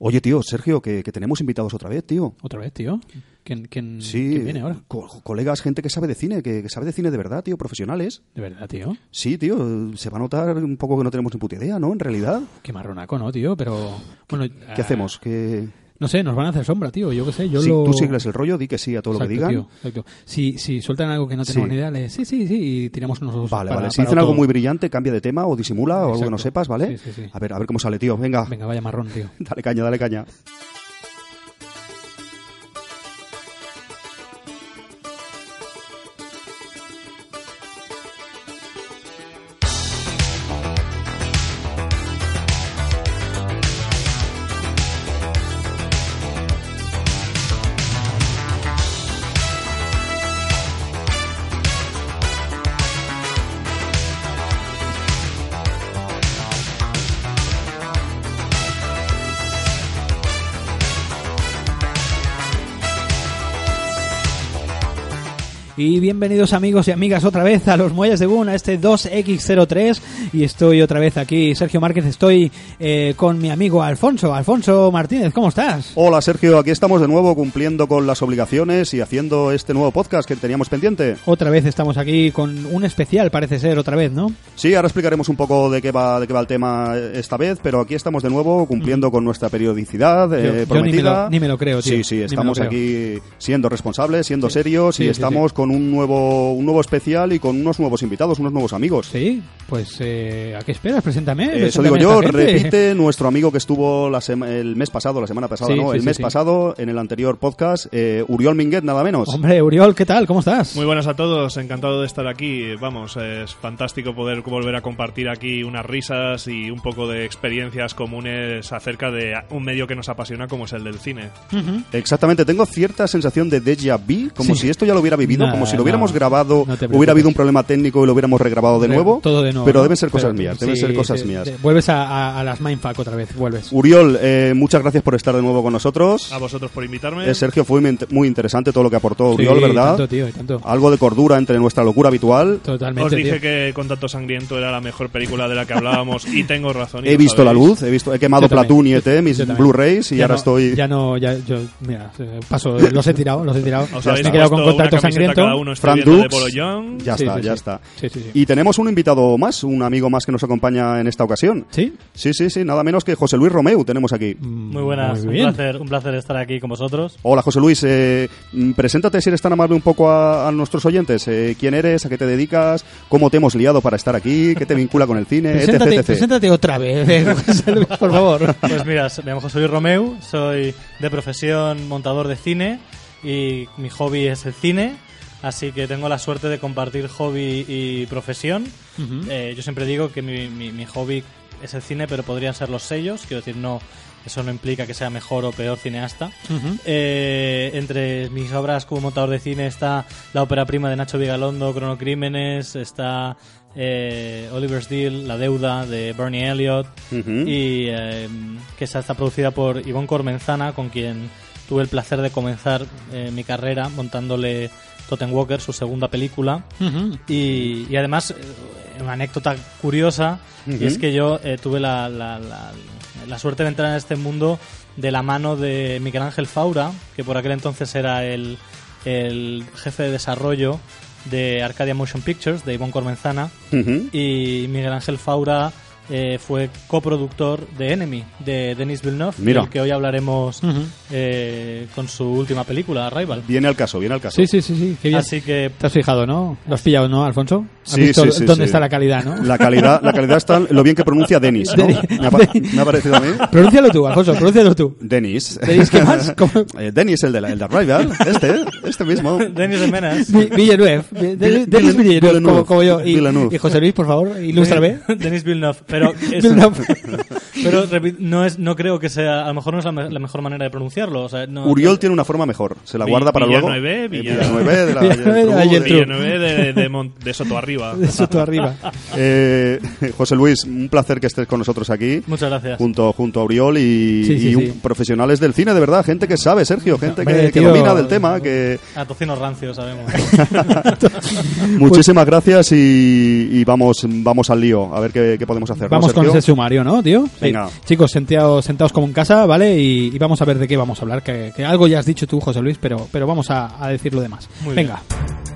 Oye, tío, Sergio, que, que tenemos invitados otra vez, tío. ¿Otra vez, tío? ¿Quién, quién, Sí, quién viene ahora? co- colegas, gente que sabe de cine, que, que sabe de cine de verdad, tío, profesionales. ¿De verdad, tío? Sí, tío, se va a notar un poco que no tenemos ni puta idea, ¿no? En realidad. Qué marronaco, ¿no, tío? Pero... Bueno, ¿Qué ah, hacemos? ¿Qué... No sé, nos van a hacer sombra, tío. Yo qué sé, yo lo... tú sigues el rollo, di que sí a todo lo que digan. tío, exacto. Si, si sueltan algo que no tenemos Sí. ni idea, le... sí, sí, sí, y tiramos nosotros Vale, para- vale. Si dicen algo muy brillante, cambia de tema o disimula o algo que no sepas, ¿vale? Sí, sí, sí. A ver, a ver cómo sale, tío. Venga, Venga, vaya marrón, tío. dale caña, dale caña. Y bienvenidos amigos y amigas otra vez a los Muelles de Boom, a este 2X03. Y estoy otra vez aquí, Sergio Márquez, estoy eh, con mi amigo Alfonso. Alfonso Martínez, ¿cómo estás? Hola, Sergio. Aquí estamos de nuevo cumpliendo con las obligaciones y haciendo este nuevo podcast que teníamos pendiente. Otra vez estamos aquí con un especial, parece ser, otra vez, ¿no? Sí, ahora explicaremos un poco de qué va, de qué va el tema esta vez, pero aquí estamos de nuevo cumpliendo con nuestra periodicidad eh, Yo- yo ni me prometida. lo- ni me lo creo, tío. Sí, sí, estamos aquí siendo responsables, siendo serios Sí, y sí, estamos con un nuevo, un nuevo especial y con unos nuevos invitados, unos nuevos amigos. Sí, pues eh, ¿a qué esperas? Preséntame. Eh, Eso digo yo, repite nuestro amigo que estuvo la el mes pasado, la semana pasada, Sí, no, sí, el sí, mes sí. pasado en el anterior podcast, eh, Uriol Minguet, nada menos. Hombre, Uriol, ¿qué tal? ¿Cómo estás? Muy buenas a todos, encantado de estar aquí. Vamos, es fantástico poder volver a compartir aquí unas risas y un poco de experiencias comunes acerca de un medio que nos apasiona como es el del cine. Exactamente, tengo cierta sensación de déjà vu, como Sí. si esto ya lo hubiera vivido, como si lo no, hubiéramos grabado, no hubiera habido un problema técnico y lo hubiéramos regrabado de nuevo. Todo de nuevo. Pero ¿no? deben ser cosas Pero- mías, deben sí, ser cosas mías. vuelves a, a- a las Mindfuck otra vez, vuelves. Uriol, eh, muchas gracias por estar de nuevo con nosotros. A vosotros por invitarme. Eh, Sergio, fue muy, int- muy interesante todo lo que aportó Sí, Uriol, ¿verdad? tanto, tío, y tanto. Algo de cordura entre nuestra locura habitual. Totalmente, Os dije tío. que Contacto Sangriento era la mejor película de la que hablábamos y tengo razón. y He visto la luz, he visto, he quemado Yo también. Platoon y ET, mis. Blu-rays y Ya ahora no- estoy. Ya no, ya, yo, mira, eh, paso, los he tirado, los he tirado. Os Me he quedado con contacto sangriento. Cada uno estoy Fran de Dux. Polo Young. Ya Sí, está, sí, ya sí. está. Sí, sí, sí. Y tenemos un invitado más, un amigo más que nos acompaña en esta ocasión. ¿Sí? Sí, sí, sí, nada menos que José Luis Romeu tenemos aquí. Muy buenas, Muy un, placer, un placer estar aquí con vosotros. Hola José Luis, eh, mm, preséntate si eres tan amable un poco a, a nuestros oyentes. Eh, ¿Quién eres? ¿A qué te dedicas? ¿Cómo te hemos liado para estar aquí? ¿Qué te vincula con el cine? Preséntate, etc, etc. preséntate otra vez, eh, José Luis, por favor. Pues mira, me llamo José Luis Romeu, soy de profesión montador de cine y mi hobby es el cine, así que tengo la suerte de compartir hobby y profesión. Eh, yo siempre digo que mi, mi- mi hobby es el cine, pero podrían ser los sellos, quiero decir, no, eso no implica que sea mejor o peor cineasta. Eh, entre mis obras como montador de cine está la ópera prima de Nacho Vigalondo, Cronocrímenes, está eh, Oliver's Deal, La Deuda de Bernie Elliott, Ujú. y eh, que esa está producida por Ivonne Cormenzana, con quien tuve el placer de comenzar eh, mi carrera montándole Totem Walker, su segunda película. Y, y además, eh, una anécdota curiosa, y es que yo eh, tuve la, la- la- la suerte de entrar en este mundo de la mano de Miguel Ángel Faura, que por aquel entonces era el, el jefe de desarrollo de Arcadia Motion Pictures, de Ivonne Cormenzana, y Miguel Ángel Faura eh, fue coproductor de Enemy, de Denis Villeneuve, Mira. del que hoy hablaremos Ujú. eh, con su última película, Arrival. Viene al caso, viene al caso. Sí, sí, sí, sí, qué bien. Así que Te has fijado, ¿no? Lo has pillado, ¿no, Alfonso? ¿Has Sí, visto sí, sí, dónde sí. está la calidad, no? La calidad, la calidad está en lo bien que pronuncia Denis, ¿no? Denis. Me ha, me ha parecido a mí. Pronúncialo tú, Alfonso, pronúncialo tú. Denis. Denis, ¿qué más? Eh, Denis, el de, la, el de Arrival. Este, este mismo. Denis de Menas. Vi- Villeneuve. Vi- De- Denis Villeneuve, Villeneuve. como, como yo. Y, Villeneuve. y José Luis, por favor, ilústrame. Denis Villeneuve. Pero es, Villeneuve. Pero no es, no creo que sea, a lo mejor no es la, me- la mejor manera de pronunciarlo. O sea, no, Uriol tiene una forma mejor. Se la guarda para luego. Villanueve, Eh, Villa- Villanueve de la Villanueve de de- de, de, Mon- de Soto Arriba. Arriba. Eh, José Luis, un placer que estés con nosotros aquí. Muchas gracias. Junto, junto a Uriol y, Sí, sí, y un- sí. profesionales del cine, de verdad, gente que sabe, Sergio, gente que, Hombre, que tío. domina del tema, que A tocino rancio, sabemos. muchísimas gracias y, y vamos, vamos al lío, a ver qué, qué podemos hacer. ¿no, Vamos con ese sumario, ¿no, tío? Venga. Chicos, sentados, sentados como en casa, ¿vale? Y, y vamos a ver de qué vamos a hablar. Que, que algo ya has dicho tú, José Luis, pero, pero vamos a, a decir lo demás. Muy bien.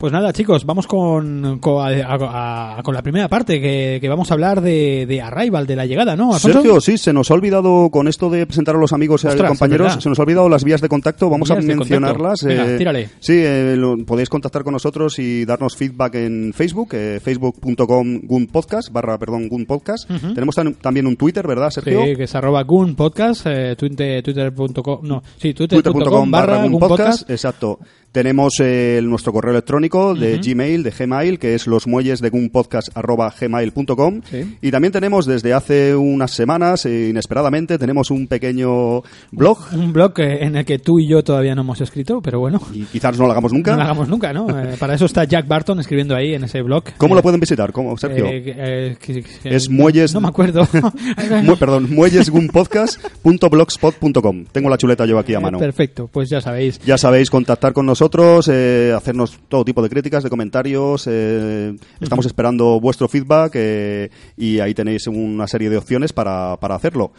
Pues nada, chicos, vamos con, con, a- a- con la primera parte, que, que vamos a hablar de, de Arrival, de la llegada, ¿no? Sergio, sí, se nos ha olvidado con esto de presentar a los amigos y a los compañeros, se nos ha olvidado las vías de contacto, vamos a Vías mencionarlas. tírale. Sí, eh, lo- podéis contactar con nosotros y darnos feedback en Facebook, eh, facebook.com gunpodcast, barra, perdón, gunpodcast. Tenemos también un Twitter, ¿verdad, Sergio? Sí, que es arroba Gun Podcast, eh, twitter- twitter.com, no, sí, twitter.com twitter.com barra Gun Podcast. exacto. Tenemos eh, el- nuestro correo electrónico de Gmail, de Gmail, que es los muelles de gmail.com Sí. Y también tenemos desde hace unas semanas, eh, inesperadamente, tenemos un pequeño blog. Un blog eh, en el que tú y yo todavía no hemos escrito, pero bueno, Y quizás no lo hagamos nunca. no lo hagamos nunca, ¿no? Eh, para eso está Jack Barton escribiendo ahí en ese blog. ¿Cómo Eh, lo pueden visitar? ¿Cómo, Sergio? eh, eh, que- que- Es muelles- No me acuerdo. Mu- perdón, muellesgunpodcast.blogspot.com. Tengo la chuleta yo aquí a mano. Perfecto, pues ya sabéis. Ya sabéis, contactar con nosotros, eh, hacernos todo tipo de críticas, de comentarios. eh, estamos esperando vuestro feedback eh, y ahí tenéis una serie de opciones para, para hacerlo.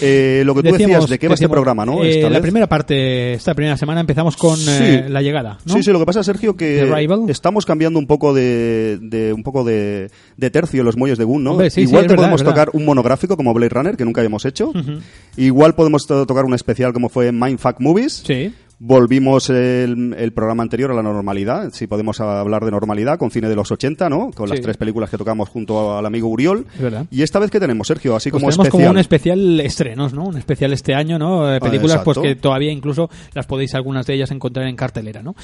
Eh, lo que tú decías, ¿de qué va este decíamos, programa, no? eh, Esta la vez. primera parte, esta primera semana empezamos con eh, Sí. la llegada, ¿no? Sí, sí, lo que pasa, Sergio, que estamos cambiando un poco de, de- un poco de, de tercio en los muelles de Gun, ¿no? Hombre, sí, sí, Igual es te verdad, podemos tocar un monográfico como Blade Runner, que nunca habíamos hecho. Igual podemos to- tocar un especial como fue Mindfuck Movies. Sí. Volvimos el, el programa anterior a la normalidad, si podemos hablar de normalidad, con cine de los 80, ¿no? Con las tres películas que tocamos junto al amigo Uriol. Verdad. Y esta vez que tenemos, Sergio, así Pues como tenemos especial. como un especial estrenos, ¿no? Un especial este año, ¿no? Eh, películas exacto. pues que todavía incluso las podéis algunas de ellas encontrar en cartelera, ¿no?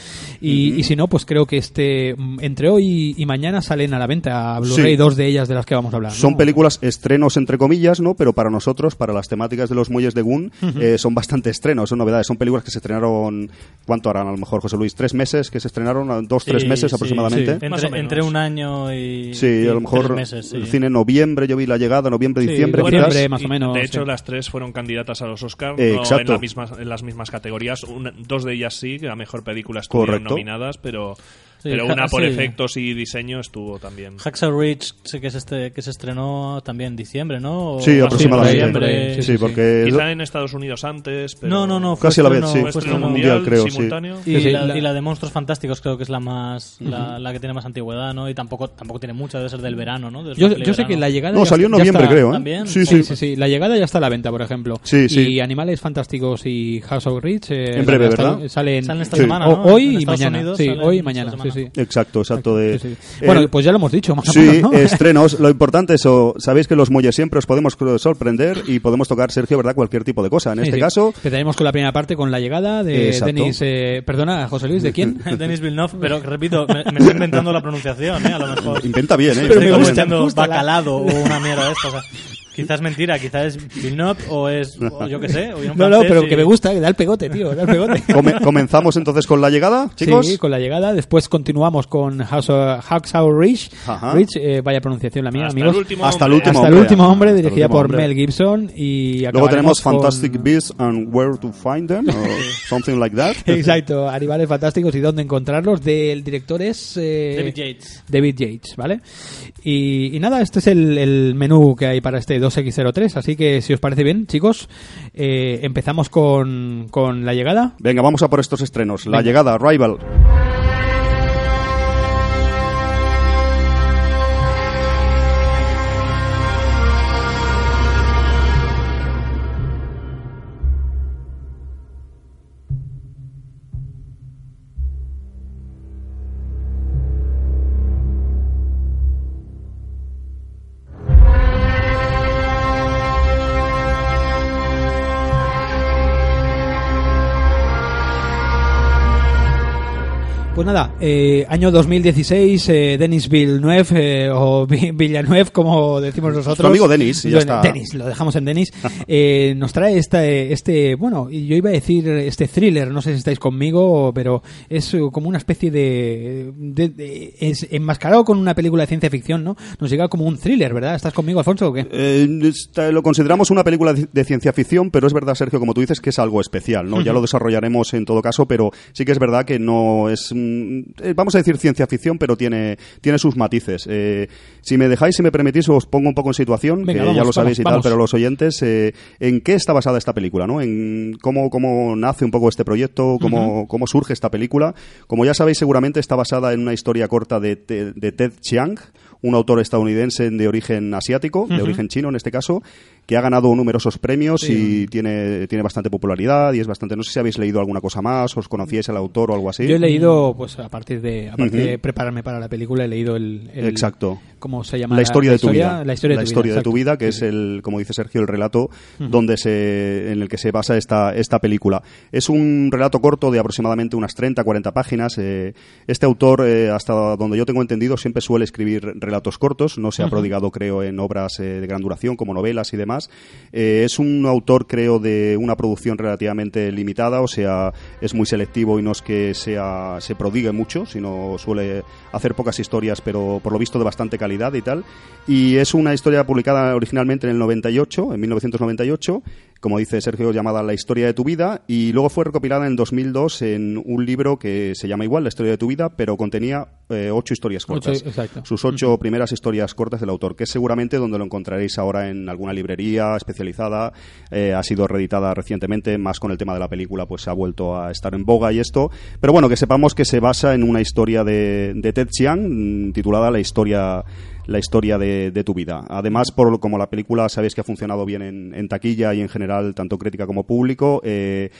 Y, y si no, pues creo que este mm, entre hoy y mañana salen a la venta a Blu-ray Sí. dos de ellas de las que vamos a hablar. ¿no? Son películas estrenos entre comillas, ¿no? Pero para nosotros, para las temáticas de los muelles de Gun, eh, son bastante estrenos, son novedades. Son películas que se estrenaron, ¿cuánto harán? A lo mejor, José Luis, tres meses que se estrenaron, dos, tres Sí, meses sí, aproximadamente. sí. Entre, entre un año y. Sí, y a lo mejor tres meses, sí. el cine noviembre, yo vi la llegada, noviembre, Sí, diciembre, bueno, quizás. noviembre, más o menos, De hecho, sí. las tres fueron candidatas a los Oscars Eh, no exacto. en, la misma- en las mismas categorías. Una- dos de ellas sí, que a mejor película estuvieron Correcto. nominadas, pero, Sí, pero una por sí. efectos y diseño estuvo también. Hacksaw Ridge, sí que, es este, que se estrenó también en diciembre, ¿no? O- Sí, aproximadamente. Sí, Sí, sí, porque Quizá en Estados Unidos antes, pero No, no, no. fue Casi a la vez, sí. fue mundial, mundial, creo, sí. simultáneo. Y, Sí, sí, la, la- y la de Monstruos Fantásticos creo que es la más la, la que tiene más antigüedad, ¿no? Y tampoco tampoco tiene mucha, debe ser del verano, ¿no? De Yo, yo sé verano. que la llegada No, salió en noviembre, está- creo, ¿eh? ¿También? Sí, Sí, sí. sí. La llegada ya está a la venta, por ejemplo. Sí, sí. Y Animales Fantásticos y House of Rich eh, En breve, ¿verdad? Salen, Salen esta semana, hoy En y mañana. Sí, hoy y mañana. Sí. Sí. Exacto, exacto. De, Sí, sí. el- Bueno, pues ya lo hemos dicho, más o Sí, menos, ¿no? estrenos. Lo importante es, o, sabéis que los muelles siempre os podemos sorprender y podemos tocar, Sergio, ¿verdad? Cualquier tipo de cosa. En Sí, este sí. caso, Empezaremos con la primera parte, con la llegada de Exacto. Denis... eh, perdona, José Luis, ¿de quién? Denis Villeneuve, pero repito, me, me estoy inventando la pronunciación, ¿eh? A lo mejor. inventa bien, ¿eh? Estoy Inventa gusta, bien. diciendo me gusta la- bacalado o una mierda de o sea, quizás es mentira, quizás es Villeneuve o es, o yo qué sé, o No, no, pero y- que me gusta, que da el pegote, tío, da el pegote. Come- comenzamos entonces con la llegada, chicos. Sí, con la llegada. Después continuamos con House Hacksaw Ridge. Ajá. Ridge, eh, vaya pronunciación la mía, Hasta amigos. el último Hasta el hombre. último Hasta el hombre. último hombre, dirigida último por hombre. Mel Gibson. Y Luego tenemos con- Fantastic Beasts and Where to Find Them, or something like that. Exacto, Animales Fantásticos y dónde encontrarlos. Del director es. eh, David Yates. David Yates, ¿vale? Y, y nada, este es el, el menú que hay para este 2X03. Así que si os parece bien, chicos, eh, empezamos con, con la llegada. Venga, vamos a por estos estrenos. La Venga. llegada, Arrival. Pues nada, eh, año 2016, eh, Denis Villeneuve, eh, o Vi- Villanueve, como decimos nosotros. Nuestro amigo Denis, ya Bueno, está. Denis, lo dejamos en Denis. Eh, nos trae este, este, bueno, yo iba a decir este thriller, no sé si estáis conmigo, pero es como una especie de, de- de- es enmascarado con una película de ciencia ficción, ¿no? Nos llega como un thriller, ¿verdad? ¿Estás conmigo, Alfonso, o qué? Eh, está- lo consideramos una película de ciencia ficción, pero es verdad, Sergio, como tú dices, que es algo especial, ¿no? Ya lo desarrollaremos en todo caso, pero sí que es verdad que no es, vamos a decir ciencia ficción, pero tiene, tiene sus matices. Eh, si me dejáis, si me permitís, os pongo un poco en situación, Venga, que vamos, ya lo sabéis vamos, y tal, vamos. pero los oyentes, eh, ¿en qué está basada esta película, no? En cómo, cómo nace un poco este proyecto, cómo, cómo surge esta película. Como ya sabéis, seguramente está basada en una historia corta de, Te- de Ted Chiang, un autor estadounidense de origen asiático, de origen chino en este caso, que ha ganado numerosos premios y tiene, tiene bastante popularidad y es bastante... No sé si habéis leído alguna cosa más, os conocíais al autor o algo así. Yo he leído, pues a partir de, a partir de prepararme para la película, he leído el, el- Exacto. ¿cómo se llama? la historia de tu vida La historia de tu vida, exacto. vida, que es el como dice Sergio el relato donde se en el que se basa esta esta película es un relato corto de aproximadamente unas 30 40 páginas eh, este autor eh, hasta donde yo tengo entendido siempre suele escribir relatos cortos no se ha prodigado creo en obras eh, de gran duración como novelas y demás. Eh, es un autor creo de una producción relativamente limitada o sea es muy selectivo y no es que sea se prodigue mucho sino suele hacer pocas historias pero por lo visto de bastante calidad y tal. Y es una historia publicada originalmente en el 98 en 1998 como dice Sergio llamada La historia de tu vida y luego fue recopilada en 2002 en un libro que se llama igual La historia de tu vida pero contenía eh, ocho historias cortas sus ocho primeras historias cortas del autor, que es seguramente donde lo encontraréis ahora en alguna librería especializada. Eh, ha sido reeditada recientemente, más con el tema de la película, pues ha vuelto a estar en boga y esto. Pero bueno, que sepamos que se basa en una historia de, de Ted Chiang, mm, titulada La historia la historia de, de tu vida. Además, por como la película sabéis que ha funcionado bien en, en taquilla y en general, tanto crítica como público, eh,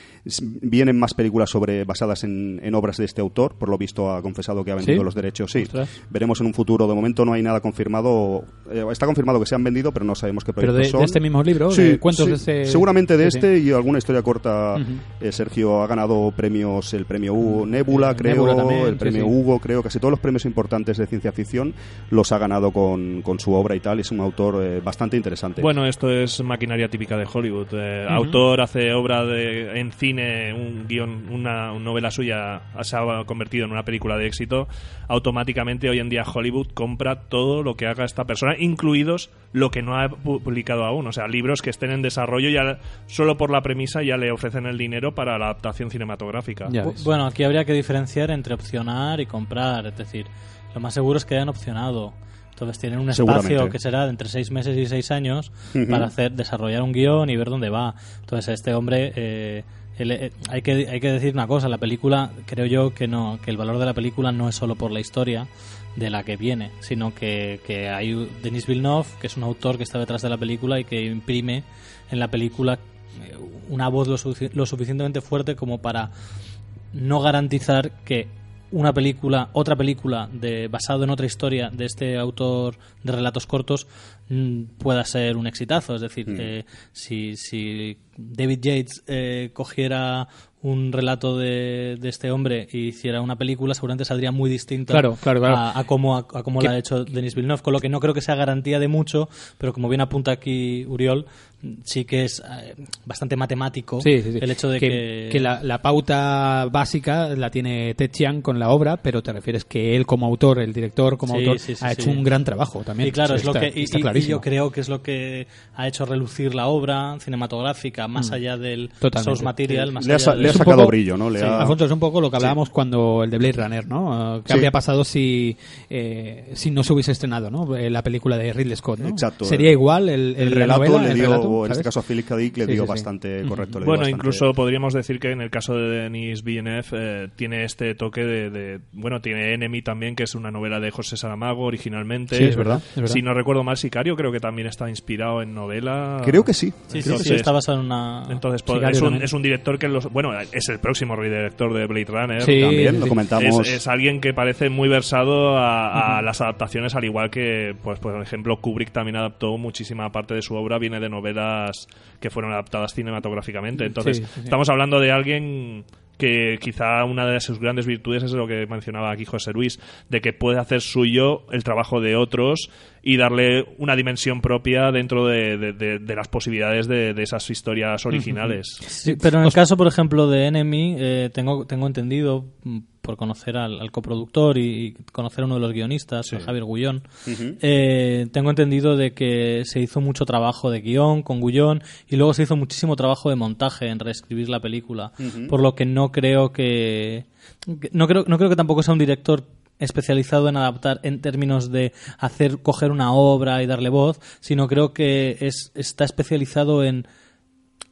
vienen más películas sobre basadas en, en obras de este autor. Por lo visto, ha confesado que ha vendido ¿Sí? los derechos. Sí, Ostras. veremos en un futuro. De momento no hay nada confirmado. Eh, está confirmado que se han vendido, pero no sabemos qué Pero proyectos de, son. de este mismo libro, Sí, de cuentos sí, de este... Seguramente de este y alguna historia corta. Eh, Sergio ha ganado premios, el premio Hugo, Nebula, creo, Nebula también, el premio. Hugo, creo, casi todos los premios importantes de ciencia ficción los ha ganado con, con su obra y tal. Es un autor eh, bastante interesante. Bueno, esto es maquinaria típica de Hollywood. Eh, Autor hace obra de, en cine, un guion, una, una novela suya se ha convertido en una película de éxito. Automáticamente hoy en día Hollywood compra todo lo que haga esta persona, incluidos lo que no ha pu- publicado aún. O sea, libros que estén en desarrollo ya solo por la premisa ya le ofrecen el dinero para la adaptación cinematográfica. Bueno, aquí habría que diferenciar entre opcionar y comprar. Es decir, lo más seguro es que hayan opcionado. Entonces tienen un espacio que será de entre seis meses y seis años para hacer desarrollar un guion y ver dónde va. Entonces este hombre, eh, él, eh, hay que hay que decir una cosa. La película, creo yo que no, que el valor de la película no es solo por la historia de la que viene, sino que, que hay Denis Villeneuve, que es un autor que está detrás de la película y que imprime en la película eh, una voz lo, sufici- lo suficientemente fuerte como para no garantizar que una película, otra película de basado en otra historia de este autor de relatos cortos mm, pueda ser un exitazo. Es decir, eh, si, si David Yates eh, cogiera un relato de, de este hombre y hiciera una película, seguramente saldría muy distinta Claro, claro, claro. a, a cómo, a, a cómo la ha hecho Denis Villeneuve, con lo que no creo que sea garantía de mucho, pero como bien apunta aquí Uriol, mm, sí que es eh, bastante matemático Sí, sí, sí. el hecho de que, que, la, la pauta básica la tiene Ted Chiang con la obra, pero te refieres que él como autor, el director como Sí, autor, sí, sí, ha sí. hecho un gran trabajo también. Y claro, O es lo está- que y, está y- yo creo que es lo que ha hecho relucir la obra cinematográfica más allá del Mm. Totalmente. source material, más le ha, allá del- le ha un sacado poco- brillo, ¿no? Le Sí, ha- Alfonso, es un poco lo que hablábamos cuando el de Blade Runner, ¿no? ¿Qué Sí. habría pasado si, eh, si no se hubiese estrenado, ¿no? Eh, La película de Ridley Scott, ¿no? Exacto. Sería igual el, el la relato novela, le el dio, en ¿sabes? este caso a Philip. Dick le Sí, dio sí, sí. bastante correcto. le dio Bueno, bastante- incluso podríamos decir que en el caso de Denis Villeneuve eh, tiene este toque de, de- Bueno, tiene Enemy también, que es una novela de José Saramago originalmente. Sí, es verdad, es verdad. Si no recuerdo mal, Sicario creo que también está inspirado en novela. Creo que sí. Sí, sí, Creo que sí, sí. está basado en una Entonces, pues, es, un, es un director que los. Bueno, es el próximo director de Blade Runner. Sí, También sí, lo sí. comentamos. Es, es alguien que parece muy versado a, a las adaptaciones, al igual que, pues, por ejemplo, Kubrick también adaptó muchísima parte de su obra, viene de novelas que fueron adaptadas cinematográficamente. Entonces, Sí, sí, sí. estamos hablando de alguien que quizá una de sus grandes virtudes es lo que mencionaba aquí José Luis, de que puede hacer suyo el trabajo de otros y darle una dimensión propia dentro de, de- de las posibilidades de, de esas historias originales. Sí, pero en el caso, por ejemplo, de Enemy, eh, tengo, tengo entendido, mm, por conocer al, al coproductor y, y conocer a uno de los guionistas, a Javier Gullón, eh, tengo entendido de que se hizo mucho trabajo de guion con Gullón y luego se hizo muchísimo trabajo de montaje en reescribir la película, por lo que no creo que... que- No creo, no creo que tampoco sea un director especializado en adaptar en términos de hacer coger una obra y darle voz, sino creo que es, está especializado en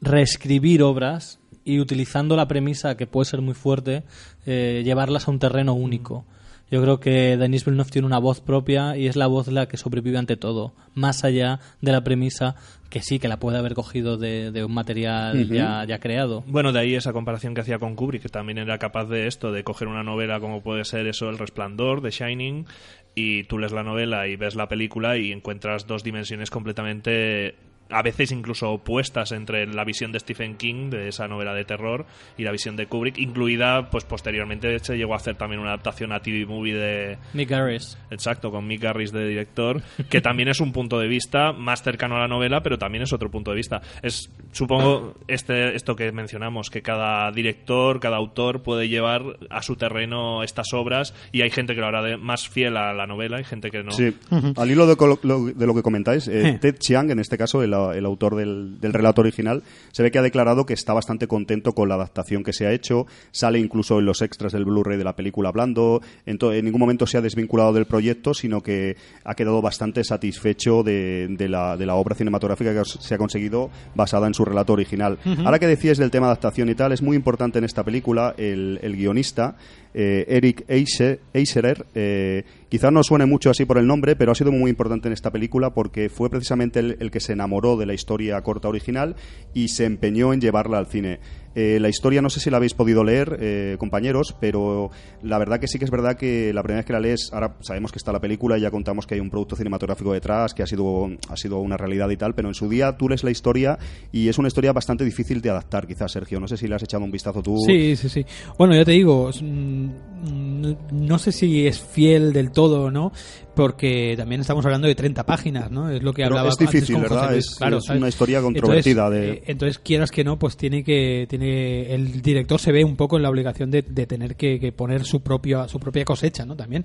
reescribir obras y utilizando la premisa que puede ser muy fuerte, eh, llevarlas a un terreno único. Yo creo que Denis Villeneuve tiene una voz propia y es la voz la que sobrevive ante todo, más allá de la premisa que sí, que la puede haber cogido de, de un material ya, ya creado. Bueno, de ahí esa comparación que hacía con Kubrick, que también era capaz de esto, de coger una novela como puede ser eso, El Resplandor, de Shining, y tú lees la novela y ves la película y encuentras dos dimensiones completamente a veces incluso opuestas entre la visión de Stephen King de esa novela de terror y la visión de Kubrick, incluida pues posteriormente se llegó a hacer también una adaptación a TV movie de Mick Garris. Exacto, con Mick Garris de director, que también es un punto de vista más cercano a la novela, pero también es otro punto de vista. Es, supongo, este, esto que mencionamos, que cada director, cada autor puede llevar a su terreno estas obras y hay gente que lo hará de- más fiel a la novela y gente que no. Sí, al hilo de, lo, de lo que comentáis, eh. Ted Chiang, en este caso el, el autor del, del relato original, se ve que ha declarado que está bastante contento con la adaptación que se ha hecho, sale incluso en los extras del Blu-ray de la película hablando, en, en ningún momento se ha desvinculado del proyecto, sino que ha quedado bastante satisfecho de, de la, de la obra cinematográfica que se ha conseguido basada en su relato original. Ahora que decías del tema de adaptación y tal, es muy importante en esta película el, el guionista, eh, Eric Eise- Eiserer, eh, quizás no suene mucho así por el nombre, pero ha sido muy importante en esta película porque fue precisamente el que se enamoró de la historia corta original y se empeñó en llevarla al cine. Eh, la historia no sé si la habéis podido leer, eh, compañeros, pero la verdad que sí que es verdad que la primera vez que la lees, ahora sabemos que está la película y ya contamos que hay un producto cinematográfico detrás, que ha sido, ha sido una realidad y tal, pero en su día tú lees la historia y es una historia bastante difícil de adaptar, quizás, Sergio. No sé si le has echado un vistazo tú. Sí, sí, sí. Bueno, ya te digo, mm, mm, no sé si es fiel del todo no, porque también estamos hablando de 30 páginas, ¿no? Es lo que Pero hablaba es difícil, antes con ¿verdad? José Luis. Es- Claro, es ¿sabes? una historia controvertida Entonces, de- eh, entonces, quieras que no, pues tiene que tiene el director se ve un poco en la obligación de, de tener que, que poner su propia su propia cosecha, ¿no? También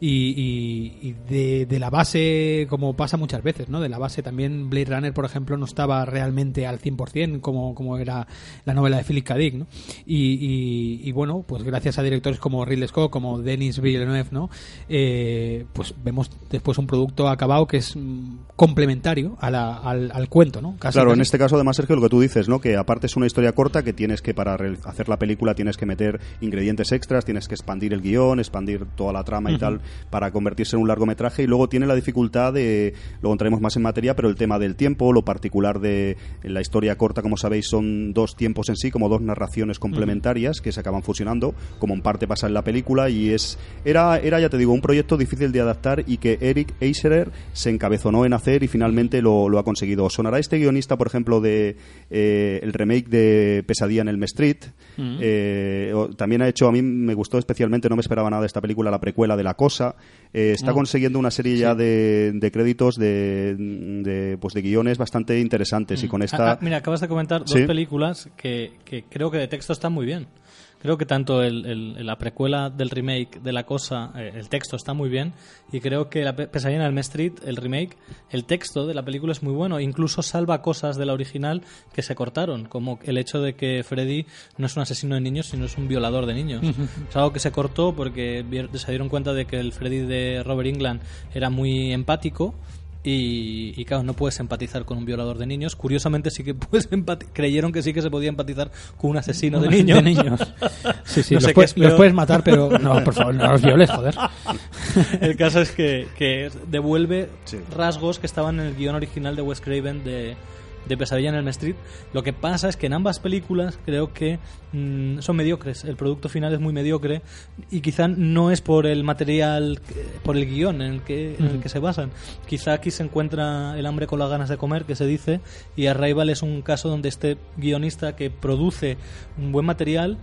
y, y- y de, de la base como pasa muchas veces, ¿no? De la base también Blade Runner, por ejemplo, no estaba realmente al 100% como como era la novela de Philip K. Dick, ¿no? Y, y- y, bueno, pues gracias a directores como Ridley Scott, como Denis Villeneuve, ¿no? Eh, pues vemos después un producto acabado que es mm, complementario a la- al, al cuento, ¿no? Casi, claro, en este caso además Sergio lo que tú dices, ¿no? Que aparte es una historia corta que tienes que para hacer la película tienes que meter ingredientes extras, tienes que expandir el guion, expandir toda la trama y tal para convertirse en un largometraje y luego tiene la dificultad de luego entraremos más en materia, pero el tema del tiempo, lo particular de la historia corta, como sabéis, son dos tiempos en sí, como dos narraciones complementarias que se acaban fusionando, como en parte pasa en la película y es era era ya te digo un proyecto difícil de adaptar y que Eric Eiserer se encabezonó en hacer y finalmente lo, lo ha conseguido. Sonará este guionista, por ejemplo, de eh, el remake de Pesadilla en el Street. Eh, o- también ha hecho, a mí me gustó especialmente, no me esperaba nada de esta película, la precuela de La Cosa. Eh, está consiguiendo una serie ya de, de créditos de, de, pues de guiones bastante interesantes y con Ah, esta... ah, mira, acabas de comentar dos Sí. películas que, que creo que de texto están muy bien. Creo que tanto el, el- la precuela del remake de La Cosa, eh, el texto está muy bien, y creo que la Pe- Pesadilla en el Street, el remake, el texto de la película es muy bueno, incluso salva cosas de la original que se cortaron, como el hecho de que Freddy no es un asesino de niños, sino es un violador de niños. es algo que se cortó porque se dieron cuenta de que el Freddy de Robert England era muy empático, y, y, claro, no puedes empatizar con un violador de niños. Curiosamente sí que puedes creyeron que sí que se podía empatizar con un asesino de niños. De niños. Sí, sí, No los, puedes, los matar, pero no, por favor, no los violes, joder. El caso es que, que devuelve Sí. rasgos que estaban en el guion original de Wes Craven de, de Pesadilla en el Street. Lo que pasa es que en ambas películas creo que mm, son mediocres. El producto final es muy mediocre y quizá no es por el material, eh, por el guion en el que, en el que se basan. Quizá aquí se encuentra el hambre con las ganas de comer, que se dice, y Arrival es un caso donde este guionista que produce un buen material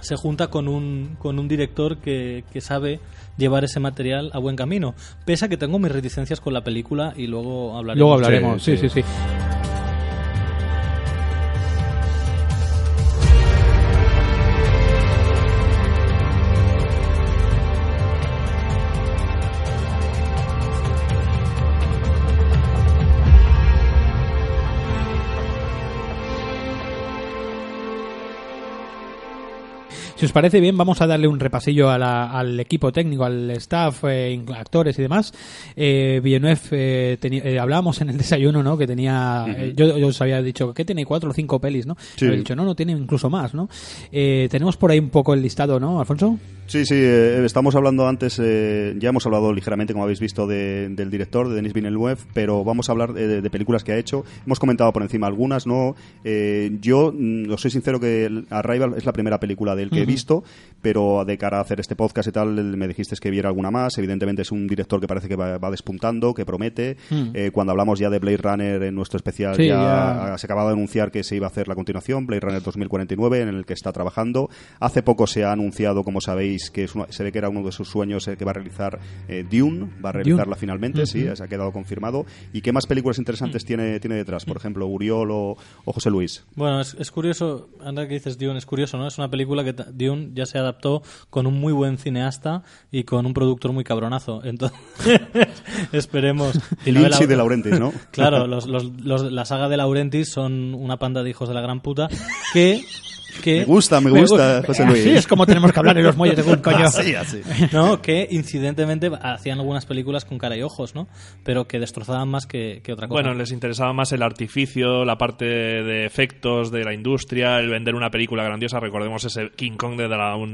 se junta con un, con un director que, que sabe llevar ese material a buen camino. Pese a que tengo mis reticencias con la película y luego hablaremos. Luego hablaremos, sí, sí, sí. Si os parece bien, vamos a darle un repasillo a la- al equipo técnico, al staff, eh, actores y demás. Eh, Villeneuve, eh, eh, hablábamos en el desayuno, ¿no? Que tenía, eh, yo, yo os había dicho que tenía cuatro o cinco pelis, ¿no? Sí. Había dicho, no, no, tiene incluso más, ¿no? Eh, tenemos por ahí un poco el listado, ¿no, Alfonso? Sí, sí, estamos hablando antes, eh, ya hemos hablado ligeramente, como habéis visto, de- del director, de Denis Villeneuve, pero vamos a hablar de, de películas que ha hecho. Hemos comentado por encima algunas, ¿no? Yo, mm, os soy sincero que Arrival es la primera película del que visto, pero de cara a hacer este podcast y tal, me dijiste que viera alguna más. Evidentemente es un director que parece que va, va despuntando, que promete. Eh, cuando hablamos ya de Blade Runner en nuestro especial, Sí, ya, ya. se acababa de anunciar que se iba a hacer la continuación, Blade Runner 2049, en el que está trabajando. Hace poco se ha anunciado, como sabéis, que es una- se ve que era uno de sus sueños el que va a realizar eh, Dune, va a realizarla finalmente, sí, se ha quedado confirmado. ¿Y qué más películas interesantes tiene, tiene detrás? Por ejemplo, Uriol o, o José Luis. Bueno, es, es curioso, anda que dices Dune, es curioso, ¿no? Es una película que Dune ya se adaptó con un muy buen cineasta y con un productor muy cabronazo. Entonces, esperemos. Y no Lynch y Lau- de Laurentiis, ¿no? Claro, los, los- los- la saga de Laurentiis son una panda de hijos de la gran puta que... que Me gusta, me gusta, José Luis. Así es como tenemos que hablar en los muelles de Gun, coño. Así, así. ¿no? que incidentemente hacían algunas películas con cara y ojos, ¿no? Pero que destrozaban más que, que otra cosa. Bueno, les interesaba más el artificio, la parte de efectos de la industria, el vender una película grandiosa. Recordemos ese King Kong de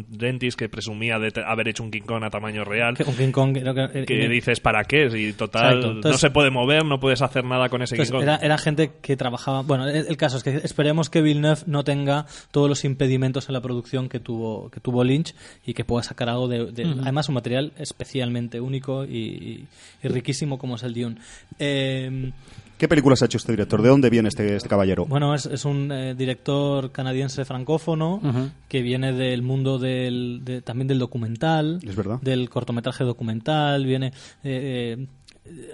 Dentist que presumía de haber hecho un King Kong a tamaño real. Que un King Kong creo que, Que eh, dices, ¿para qué? Si total. Entonces- no se puede mover, no puedes hacer nada con ese King Kong. era, era gente que trabajaba. Bueno, el, el caso es que esperemos que Villeneuve no tenga todos los impedimentos en la producción que tuvo que tuvo Lynch y que pueda sacar algo de. de- Además, un material especialmente único y, y- y riquísimo como es el Dune. Eh, ¿Qué películas ha hecho este director? ¿De dónde viene este, este caballero? bueno, es, es un eh, director canadiense francófono que viene del mundo del, de- también del documental, Es verdad. del cortometraje documental, viene... eh, eh,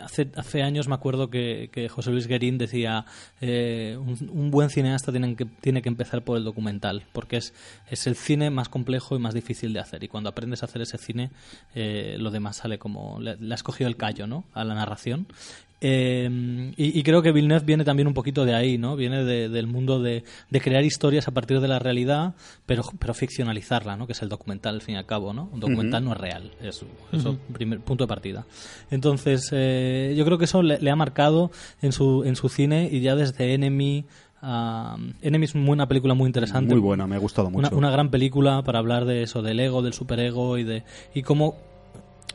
Hace, hace años me acuerdo que, que José Luis Guerín decía eh, un, buen cineasta tiene que, tiene que empezar por el documental porque es, es el cine más complejo y más difícil de hacer y cuando aprendes a hacer ese cine eh, lo demás sale como le, le has cogido el callo ¿no? a la narración eh, y, y creo que Villeneuve viene también un poquito de ahí, ¿no? Viene de- del mundo de, de crear historias a partir de la realidad, pero, pero ficcionalizarla, ¿no? Que es el documental, al fin y al cabo, ¿no? Un documental no es real, es eso, primer punto de partida. Entonces, eh, yo creo que eso le, le ha marcado en su, en su cine y ya desde Enemy... ah, Enemy es una película muy interesante. Muy buena, me ha gustado mucho. Una, una gran película para hablar de eso, del ego, del superego y de y cómo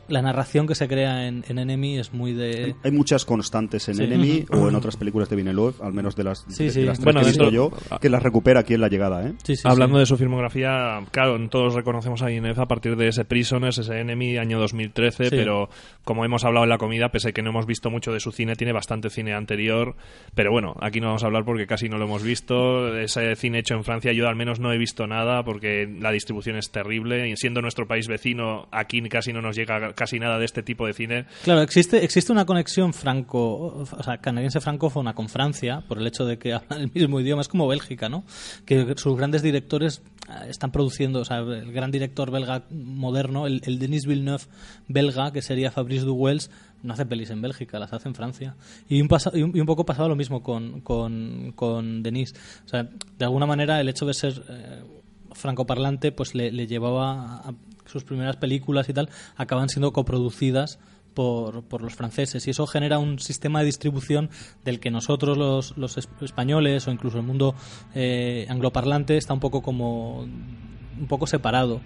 la narración que se crea en, en Enemy es muy de... Hay muchas constantes en Sí. Enemy o en otras películas de Villeneuve, al menos de las, Sí, de, sí. de las tres Bueno, que he visto yo, que las recupera aquí en la llegada, ¿eh? Sí, sí, Hablando sí. de su filmografía, claro, todos reconocemos a Villeneuve a partir de ese Prisoners, ese Enemy, año 2013, Sí. pero como hemos hablado en la comida, pese a que no hemos visto mucho de su cine, tiene bastante cine anterior, pero bueno, aquí no vamos a hablar porque casi no lo hemos visto. Ese cine hecho en Francia yo al menos no he visto nada porque la distribución es terrible y siendo nuestro país vecino, aquí casi no nos llega casi nada de este tipo de cine. Claro, existe, existe una conexión franco, o sea, canadiense francófona con Francia por el hecho de que hablan el mismo idioma. Es como Bélgica, ¿no? Que sus grandes directores eh, están produciendo, o sea, el gran director belga moderno, el, el Denis Villeneuve belga, que sería Fabrice Duwels, no hace pelis en Bélgica, las hace en Francia. Y un, poco pasaba lo mismo con, con, con Denis. O sea, de alguna manera el hecho de ser eh, francoparlante pues le, le llevaba a, sus primeras películas y tal acaban siendo coproducidas por, los franceses y eso genera un sistema de distribución del que nosotros los, los es- españoles o incluso el mundo eh, angloparlante está un poco como un poco separado.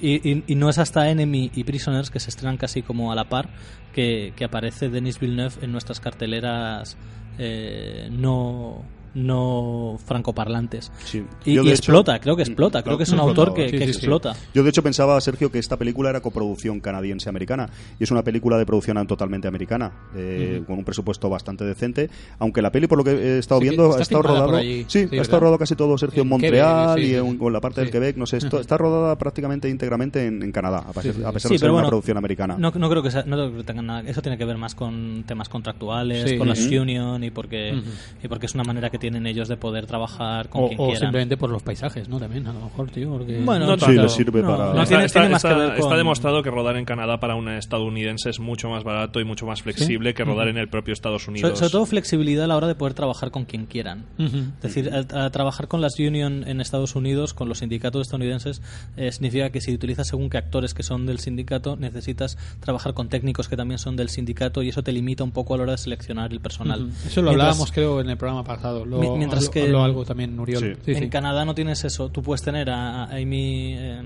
Y, y- y no es hasta Enemy y Prisoners que se estrenan casi como a la par que, que aparece Denis Villeneuve en nuestras carteleras eh, no no francoparlantes. Sí. Y, explota, hecho- creo que explota. Creo que es un autor que, sí, que sí, sí. explota. Yo de hecho pensaba, Sergio, que esta película era coproducción canadiense-americana y es una película de producción totalmente americana, eh, con un presupuesto bastante decente, aunque la peli, por lo que he estado viendo, está ha estado rodado, sí, sí, ha ¿verdad? estado rodado casi todo Sergio en, Montreal Quebec, sí, y en, la parte del. Quebec, no sé, esto, está rodada prácticamente íntegramente en, en Canadá, a pesar, Sí, sí, a pesar Sí, de ser una producción americana. No, no creo que sea- no creo que tenga nada. Eso tiene que ver más con temas contractuales, Sí. con las union y porque y porque es una manera que tienen ellos de poder trabajar con O, quien o quieran. simplemente por los paisajes, ¿no? También, a lo mejor, tío. Porque... Bueno, No sí, tanto. le sirve No, para... no, está, tiene- está- tiene más que está- ver con- está demostrado que rodar en Canadá para un estadounidense es mucho más barato y mucho más flexible que rodar en el propio Estados Unidos. sobre todo flexibilidad a la hora de poder trabajar con quien quieran. Es decir, a, a trabajar con las union en Estados Unidos, con los sindicatos estadounidenses, eh, significa que si utilizas según qué actores que son del sindicato, necesitas trabajar con técnicos que también son del sindicato y eso te limita un poco a la hora de seleccionar el personal. Eso lo Mientras- hablábamos, creo, en el programa pasado. Lo, Mi- mientras que- habló algo también Nuriol. Sí. Sí, en sí. Canadá no tienes eso. Tú puedes tener a, a Amy. eh,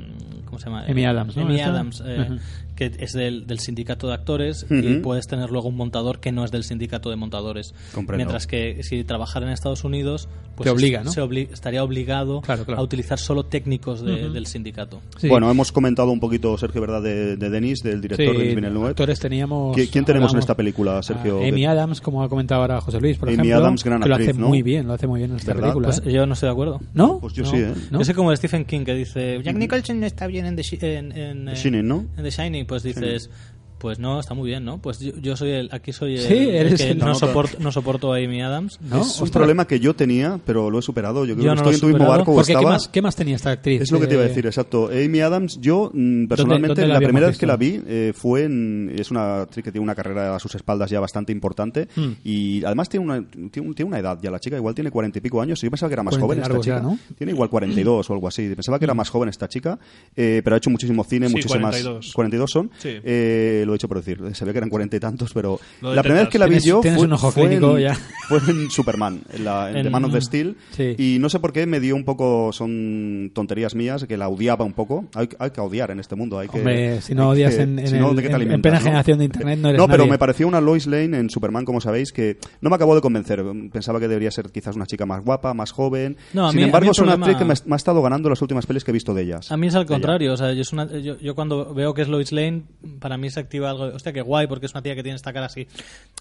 ¿Cómo se llama? Amy Adams, ¿no? Amy. Adams, eh, Ujú. Que es del, del sindicato de actores, y Ujú. puedes tener luego un montador que no es del sindicato de montadores. Comprendo. Mientras que si trabajara en Estados Unidos, pues Te obliga, ¿no? se obli- estaría obligado Claro, claro. a utilizar solo técnicos de- Ujú. del sindicato. Sí. Bueno, hemos comentado un poquito, Sergio, ¿verdad?, de, de Denis, del director Sí, de Villeneuve. actores teníamos. ¿Qui- ¿Quién tenemos en hablamos, esta película, Sergio? Amy De- Adams, como ha comentado ahora José Luis, por Amy ejemplo. Adams, gran que lo actriz, hace ¿no? muy bien, lo hace muy bien en esta ¿Verdad? película. Pues yo no estoy de acuerdo. ¿No? Pues yo No. sí, ¿eh? ¿No? Yo sé como Stephen King que dice Jack Nicholson no está bien en The, Shi- en, en, The eh, Shining, ¿no? en The Shining, pues dices pues no, está muy bien, ¿no? Pues yo, yo soy el, aquí soy el, Sí, el eres que el- no, No, soporto, no soporto a Amy Adams. ¿No? Es un problema que yo tenía, pero lo he superado. Yo creo Yo que no lo estoy en tu mismo barco. o Porque ¿qué estaba- más, ¿qué más tenía esta actriz? Es lo que te iba a Eh, decir, exacto. Amy Adams, yo mm, personalmente dónde la la habíamos primera vez visto? que la vi eh, fue en... Es una actriz que tiene una carrera a sus espaldas ya bastante importante Mm. y además tiene una, tiene, tiene una edad ya. La chica igual tiene cuarenta y pico años y yo pensaba que era más 40 joven esta chica. ya, ¿no? Tiene igual 42 o algo así. Pensaba que era más joven esta chica, eh, pero ha hecho muchísimo cine, Sí, muchísimas... 42. 42 son. Sí. Eh, lo hecho por decir. Sabía que eran cuarenta y tantos, pero la primera vez que la vi yo tienes fue, un ojo fue clínico en, ya. fue en Superman, en, la, en En- The Man of the Steel. Sí. Y no sé por qué me dio un poco, son tonterías mías, que la odiaba un poco. Hay, hay que odiar en este mundo. Hay que, Hombre, si no hay odias que- en- en si no, el- ¿de qué te en- plena no? generación de Internet no eres No, pero nadie. me pareció una Lois Lane en Superman, como sabéis, que no me acabó de convencer. Pensaba que debería ser quizás una chica más guapa, más joven. No, Sin mí- embargo, es una problema- actriz que me, ha- me ha estado ganando las últimas pelis que he visto de ellas. A mí es al contrario, o sea, yo, es una- yo, yo cuando veo que es Lois Lane, para mí se activa algo, hostia, qué guay, porque es una tía que tiene esta cara así,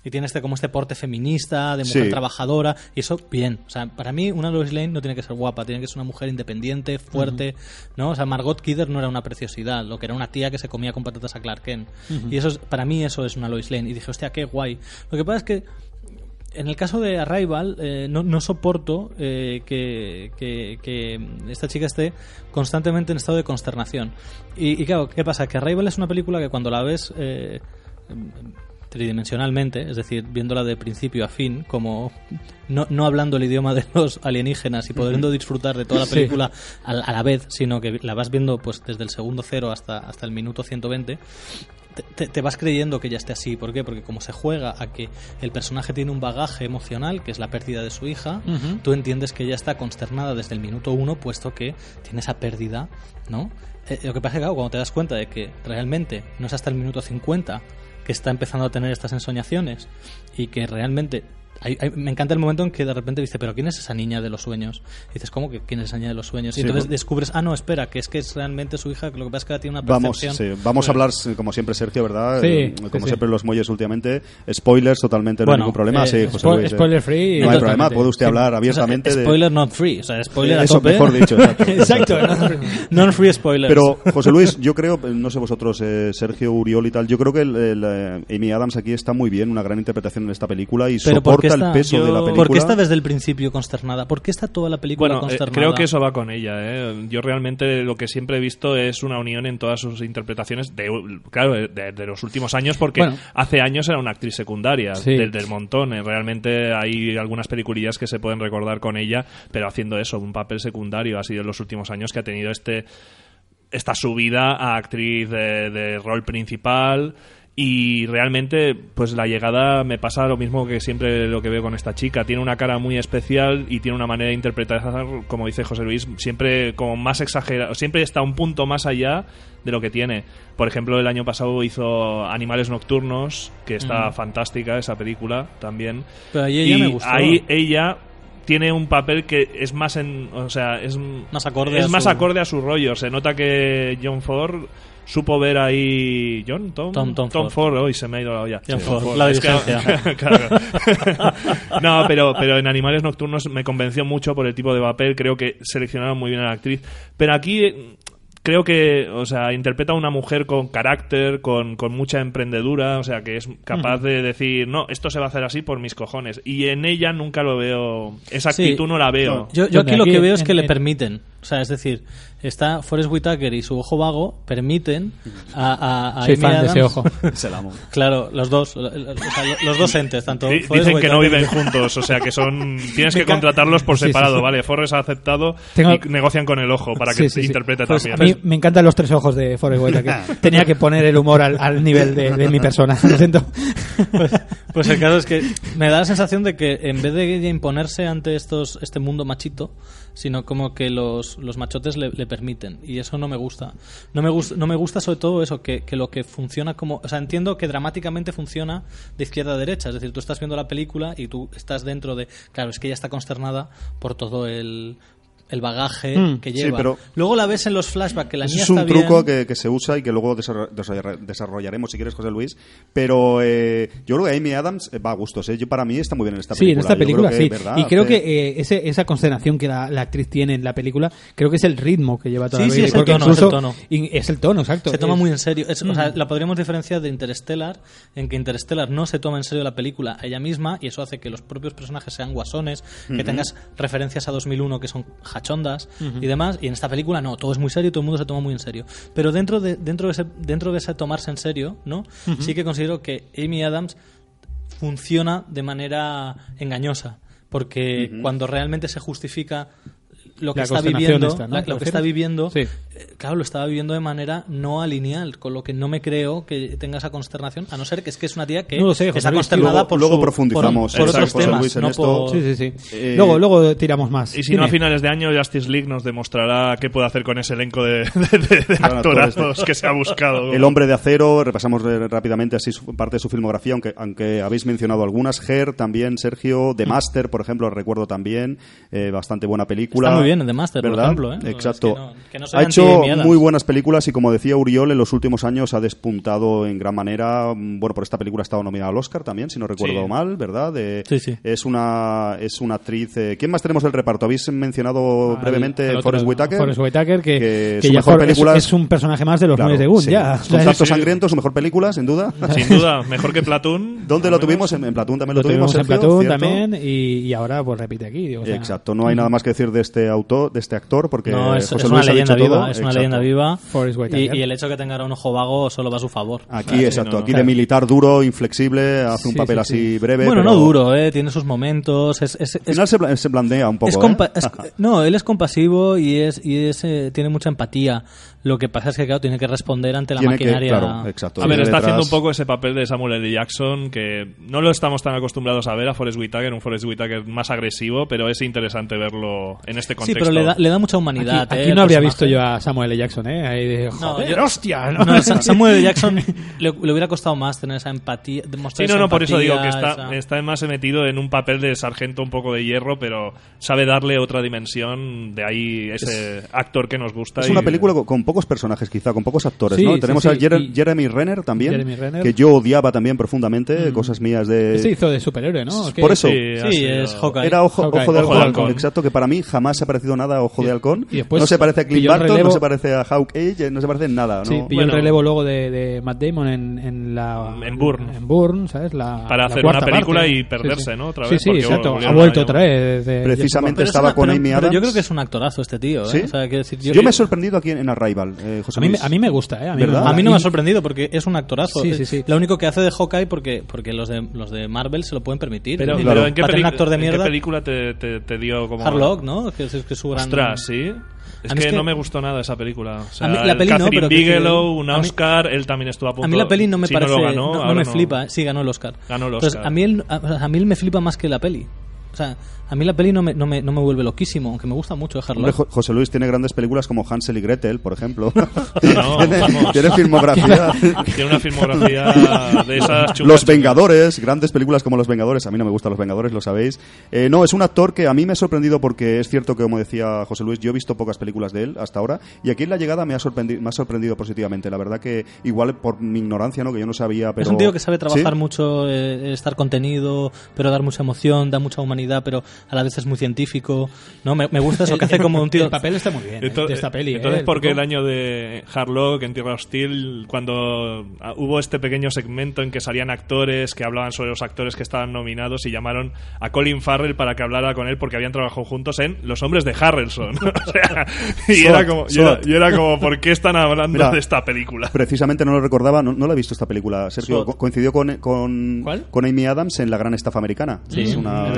y tiene este como este porte feminista, de mujer Sí. trabajadora, y eso, bien. O sea, para mí una Lois Lane no tiene que ser guapa, tiene que ser una mujer independiente, fuerte, ¿no? O sea, Margot Kidder no era una preciosidad, lo que era una tía que se comía con patatas a Clark Kent. Y eso es, para mí eso es una Lois Lane. Y dije, hostia, qué guay. Lo que pasa es que en el caso de Arrival, eh, no, soporto eh, que, que- que esta chica esté constantemente en estado de consternación. Y, y claro, ¿qué pasa? Que Arrival es una película que cuando la ves eh, tridimensionalmente, es decir, viéndola de principio a fin, como no, no hablando el idioma de los alienígenas y pudiendo disfrutar de toda la Sí. película a, a la vez, sino que la vas viendo pues desde el segundo cero hasta, hasta el minuto 120, te, te- vas creyendo que ya esté así. ¿Por qué? Porque como se juega a que el personaje tiene un bagaje emocional, que es la pérdida de su hija, Ujú. tú entiendes que ella está consternada desde el minuto uno, puesto que tiene esa pérdida, ¿no? Eh, lo que pasa es que, claro, cuando te das cuenta de que realmente no es hasta el minuto 50 que está empezando a tener estas ensoñaciones y que realmente hay- hay- me encanta el momento en que de repente dice, pero ¿quién es esa niña de los sueños? Y dices, ¿cómo que quién es esa niña de los sueños? Sí, y entonces ¿no? descubres, ah, no, espera, que es que es realmente su hija, que lo que pasa es que tiene una Vamos, percepción. sí, vamos a hablar, como siempre, Sergio, ¿verdad? Sí, Eh, sí, como sí. siempre, los muelles últimamente. Spoilers, totalmente, no hay Bueno, ningún problema. eh, sí, José Spo- Luis, eh. spoiler free. No hay problema, puede usted Sí. hablar O sea, abiertamente de... spoiler not free, o sea, spoiler a Eso, tope. mejor dicho, exacto. Exacto. ¿no? Non-free spoilers. Pero, José Luis, yo creo, no sé vosotros, eh, Sergio, Uriol y tal, yo creo que el, el, eh, Amy Adams aquí está muy bien, una gran interpretación en esta película y Pero ¿por qué está, el peso de la yo- película. ¿Por qué está desde el principio consternada? ¿Por qué está toda la película Bueno, eh, consternada? creo que eso va con ella. ¿eh? Yo realmente lo que siempre he visto es una unión en todas sus interpretaciones, de, claro, de, de los últimos años, porque Bueno. hace años era una actriz secundaria Sí. del, del montón. ¿eh? Realmente hay algunas peliculillas que se pueden recordar con ella, pero haciendo eso, un papel secundario. Ha sido en los últimos años que ha tenido este esta subida a actriz de, de rol principal y realmente pues la llegada me pasa lo mismo que siempre lo que veo con esta chica tiene una cara muy especial y tiene una manera de interpretar como dice José Luis siempre como más exagerado siempre está un punto más allá de lo que tiene por ejemplo el año pasado hizo Animales Nocturnos que está fantástica esa película también Pero ahí ella y me gustó. ahí ella tiene un papel que es más en, o sea, es Más acorde es a más su- acorde a su rollo. Se nota que John Ford supo ver ahí John Tom Tom- Tom Ford. hoy se me ha ido la olla. John Sí, Ford, la Es que- claro. no, pero pero en Animales Nocturnos me convenció mucho por el tipo de papel. Creo que seleccionaron muy bien a la actriz. Pero aquí eh, creo que, o sea, interpreta a una mujer con carácter, con, con mucha emprendedura, o sea, que es capaz de decir, no, esto se va a hacer así por mis cojones. Y en ella nunca lo veo, esa Sí. actitud no la veo. Yo, yo aquí lo que veo es en- que le en- permiten. O sea, es decir, está Forrest Whitaker y su ojo vago permiten a, a, a Soy Amy fan de Adams- ese ojo. Se amo. Claro, los dos, o sea, los dos entes, tanto Forrest Dicen que no viven juntos, o sea que son. Tienes que contratarlos por Sí, sí, separado, sí. ¿vale? Forrest ha aceptado Tengo- y negocian con el ojo para que Sí, sí, sí. interprete Pues a también. mí me encantan los tres ojos de Forrest Whitaker. Tenía que poner el humor al, al nivel de, de mi persona. Lo siento. Pues, pues el caso es que me da la sensación de que en vez de ella imponerse ante estos este mundo machito, sino como que los, los machotes le, le permiten. Y eso no me gusta. No me, gusta no me gusta sobre todo eso, que, que lo que funciona como... O sea, entiendo que dramáticamente funciona de izquierda a derecha. Es decir, tú estás viendo la película y tú estás dentro de... Claro, es que ella está consternada por todo el el bagaje Mm, que sí, lleva. pero- Luego la ves en los flashbacks que la niña es un está truco bien. que, que se usa y que luego desarro- desarroll- desarrollaremos si quieres, José Luis. Pero eh, yo creo que Amy Adams eh, va a gustos. ¿eh? Yo, para mí está muy bien en esta Sí, en película. esta película que, sí. ¿verdad? Y creo Hace- que eh, ese, esa consternación que la, la actriz tiene en la película, creo que es el ritmo que lleva toda Sí, la sí, película. es el tono, es el incluso- tono. Es el tono, exacto. Se toma Es- muy en serio. Es- o sea, Mm. la podríamos diferenciar de Interstellar, en que Interstellar no se toma en serio la película a ella misma y eso hace que los propios personajes sean guasones, que tengas referencias a 2001 que son hachondas y demás. Y en esta película no, todo es muy serio, todo el mundo se toma muy en serio. Pero dentro de, dentro de, ese, dentro de ese tomarse en serio, ¿no? Sí que considero que Amy Adams funciona de manera engañosa. Porque cuando realmente se justifica lo que La está viviendo, esta, ¿no? la- ¿Te lo que está viviendo, Sí. eh, claro, lo estaba viviendo de manera no alineal, con lo que no me creo que tenga esa consternación, a no ser que es que es una tía que No lo sé, José está Luis, consternada luego- por, luego su- profundizamos, por, por exacto, otros José temas, Luis, en no esto. por- Sí, sí, sí. Eh, luego, luego tiramos más. Y si no, a finales de año Justice League nos demostrará qué puede hacer con ese elenco de, de- de- de actorazos actores. que se ha buscado. El hombre de acero, repasamos eh, rápidamente así su- parte de su filmografía, aunque, aunque habéis mencionado algunas. Her también, Sergio, Mm. The Master, por ejemplo, recuerdo también, eh, bastante buena película. Bien en The Master, por ¿verdad? ejemplo, ¿eh? Exacto. Es que no- que no ha hecho muy buenas películas y como decía Uriol, en los últimos años ha despuntado en gran manera. Mm, Bueno, por esta película ha estado nominada al Oscar también, si no recuerdo Sí. mal, ¿verdad? De- Sí, sí. Es una, es una actriz. eh, ¿Quién más tenemos del reparto? Habéis mencionado Al- brevemente otro, Forrest Whitaker. Forrest Whitaker, que, que que su ya mejor for- es- película es, un personaje más de los Claro, de Gun, sí. ya. Contacto sí. Sangriento, su mejor película, sin duda. Sin duda, mejor que Platoon. ¿Dónde lo tuvimos? En, en Platoon también lo, Lo tuvimos en Sergio, Platoon ¿cierto? también y, y ahora pues repite aquí. digo, o sea, Exacto, no hay nada más que decir de este autor, de este actor, porque No, es, José es una Luis ha leyenda dicho viva, todo. es una Exacto. leyenda viva. Y, y el hecho de que tenga un ojo vago solo va a su favor. Aquí, sí, exacto, no, no. aquí de militar duro, inflexible, hace un papel sí, así sí. breve. bueno, pero no duro, ¿eh? tiene sus momentos. Es, es, Al final se, bla- se blandea un poco. es ¿eh? no, él es compasivo y es y es eh, tiene mucha empatía. Lo que pasa es que claro tiene que responder ante la Tiene que- maquinaria. claro, exacto. A ver, está detrás- haciendo un poco ese papel de Samuel L. Jackson que no lo estamos tan acostumbrados a ver a Forrest Whitaker, un Forrest Whitaker más agresivo, pero es interesante verlo en este Sí, contexto. pero le da, le da mucha Aquí, humanidad. aquí eh, no habría personaje. visto yo a Samuel L. Jackson, ¿eh? Ahí de, No, joder, yo- hostia. No, a Samuel L. Jackson le, le hubiera costado más tener esa empatía. Sí, demostrar no, esa no, por eso digo que empatía, está, esa- está más metido en un papel de sargento un poco de hierro, pero sabe darle otra dimensión, de ahí ese actor que nos gusta. Es y- una película con, con pocos personajes, quizá, con pocos actores, Sí, ¿no? sí, Tenemos sí, a Jer- y- Jeremy Renner también, Jeremy Renner. que yo odiaba también profundamente, cosas mías de... Se hizo de superhéroe, ¿no? ¿Qué? Por eso, Sí, es Hawkeye. Era ojo, Hawkeye. ojo de Ojo halcón, de halcón. exacto, que para mí jamás se ha parecido nada a Ojo de Halcón. y después no se parece a Clint Barton, relevo- no se parece a Hawkeye, no se parece en nada, ¿no? Sí, pilló Bueno. el relevo luego de, de Matt Damon en, en la... En Bourne. En Bourne, ¿sabes? La, Para la hacer una película parte. y perderse, sí. ¿no? Otra vez, sí, porque exacto. Ha vuelto otra vez. de- Precisamente estaba con Amy Adams. yo creo que es un actorazo este tío. ¿eh? Yo, me he sorprendido aquí en Arrival, eh, José A mí, Luis. a mí me gusta, ¿eh? A mí. A mí no me ha sorprendido porque es un actorazo. Sí, sí, sí. Lo único que hace de Hawkeye porque, porque los, de, los de Marvel se lo pueden permitir. Pero, Claro. ¿en, qué un actor de en qué mierda, película te, te, te dio como... Harlock, ¿no? Que es, que es su gran... Ostras, sí. Es A mí que, es que- no me gustó nada esa película. O sea, A mí la peli no, pero Bigelow, un a mí- Oscar, él también estuvo a punto. A mí la peli no me si parece... lo No, ganó, no ahora me flipa. Sí, ganó el Oscar. Ganó el Entonces, Oscar. a, mí él- a, a mí él me flipa más que la peli. O sea, a mí la peli no me, no me, no me vuelve loquísimo, aunque me gusta mucho dejarlo. José Luis tiene grandes películas como Hansel y Gretel, por ejemplo. No, tiene, filmografía. Tiene una filmografía de esas chungas. Los Vengadores, grandes películas como Los Vengadores. A mí no me gustan Los Vengadores, lo sabéis. Eh, no, es un actor que a mí me ha sorprendido porque es cierto que, como decía José Luis, yo he visto pocas películas de él hasta ahora. Y aquí en la llegada me ha sorprendido, me ha sorprendido positivamente. La verdad que, igual por mi ignorancia, ¿no? que yo no sabía, pero. Es un tío que sabe trabajar ¿Sí? mucho, eh, estar contenido, pero dar mucha emoción, da mucha humanidad, pero a la vez es muy científico. ¿no? Me, me gusta eso que hace como un tío. El papel está muy bien ¿eh? Ento- de esta peli. Entonces, ¿eh? ¿por qué poco- el año de Harlock en Tierra Hostil, cuando ah, hubo este pequeño segmento en que salían actores que hablaban sobre los actores que estaban nominados y llamaron a Colin Farrell para que hablara con él porque habían trabajado juntos en Los Hombres de Harrelson? o sea, y Sot, era, como, y, era, Sot. y era como, ¿por qué están hablando Mira, de esta película? Precisamente no lo recordaba, no, no la he visto esta película. Sergio, co- coincidió con, con, ¿Cuál? con Amy Adams en La Gran Estafa Americana. Sí, es una,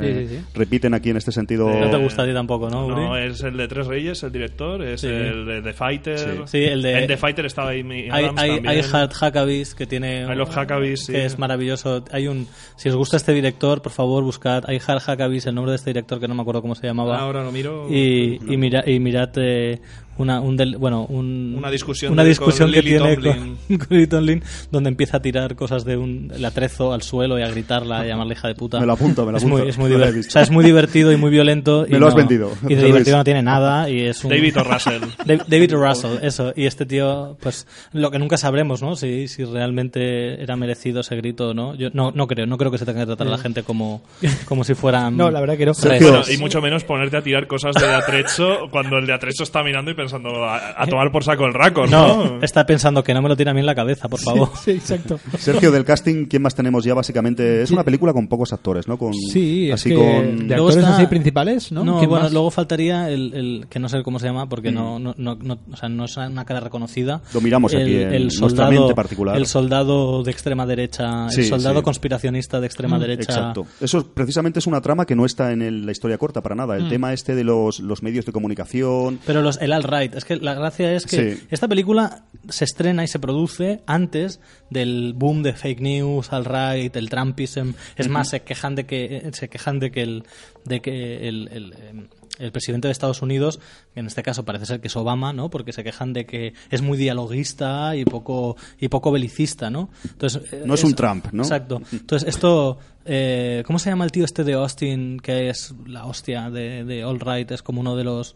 eh, sí, sí. Repiten aquí en este sentido. No te gusta a ti tampoco, ¿no? Uri? No, es el de Tres Reyes, el director, es Sí. el de The Fighter. Sí. Sí, el de- En The Fighter estaba Hay, Adams hay, hay Hard Huckabees que tiene. I Love Huckabees, sí. Que es maravilloso. Hay un. Si os gusta este director, por favor, buscad. Hay Hard Huckabees, el nombre de este director que no me acuerdo cómo se llamaba. Ahora lo miro. y, y, mira, y mirad eh, una, un del- bueno, un- Una discusión una discusión con que Lily tiene Tomlin. con, con Lily Tomlin, donde empieza a tirar cosas de un el atrezo al suelo y a gritarla, a llamarle hija de puta. Me lo apunto, me lo es apunto. Muy, es, muy No lo he diver- visto. o sea, es muy divertido y muy violento. y Me lo has no- vendido, Y de divertido no tiene nada y es un... David o Russell. Dav- David Russell, eso. Y este tío, pues lo que nunca sabremos, ¿no? Si, si realmente era merecido ese grito o no. Yo no, no creo, no creo que se tenga que tratar a la gente como, como si fueran. No, la verdad que no. Bueno, y mucho menos ponerte a tirar cosas de Atrecho cuando el de Atrecho está mirando y pensando a, a tomar por saco el raco, ¿no? No, está pensando que no me lo tira a mí en la cabeza, por favor. Sí, exacto. Sergio, del casting, ¿quién más tenemos ya? Básicamente, es una película con pocos actores, ¿no? Con, Sí, es así que con... de Luego actores está- así principales, ¿no? No, ¿Quién bueno, más? luego faltaría el, el- que no sé cómo se llama porque no, no, no, no- o sea, no es una cara reconocida. Lo miramos el, aquí en el nuestra soldado, mente particular. El soldado de extrema derecha, Sí, el soldado sí. conspiracionista de extrema derecha. Exacto. Eso precisamente es una trama que no está en el- la historia corta para nada. Mm. El tema este de los, los medios de comunicación... Pero los, el alt-right, es que la gracia es que Sí. esta película se estrena y se produce antes del boom de fake news, alt-right, el Trumpism. Es más, se quejan de que se quejan de que el de que el, el, em, el presidente de Estados Unidos, en este caso parece ser que es Obama, ¿no? Porque se quejan de que es muy dialoguista y poco y poco belicista, ¿no? Entonces eh, No es un Trump, ¿no? Exacto. Entonces esto eh, ¿cómo se llama el tío este de Austin que es la hostia de, de All Right? Es como uno de los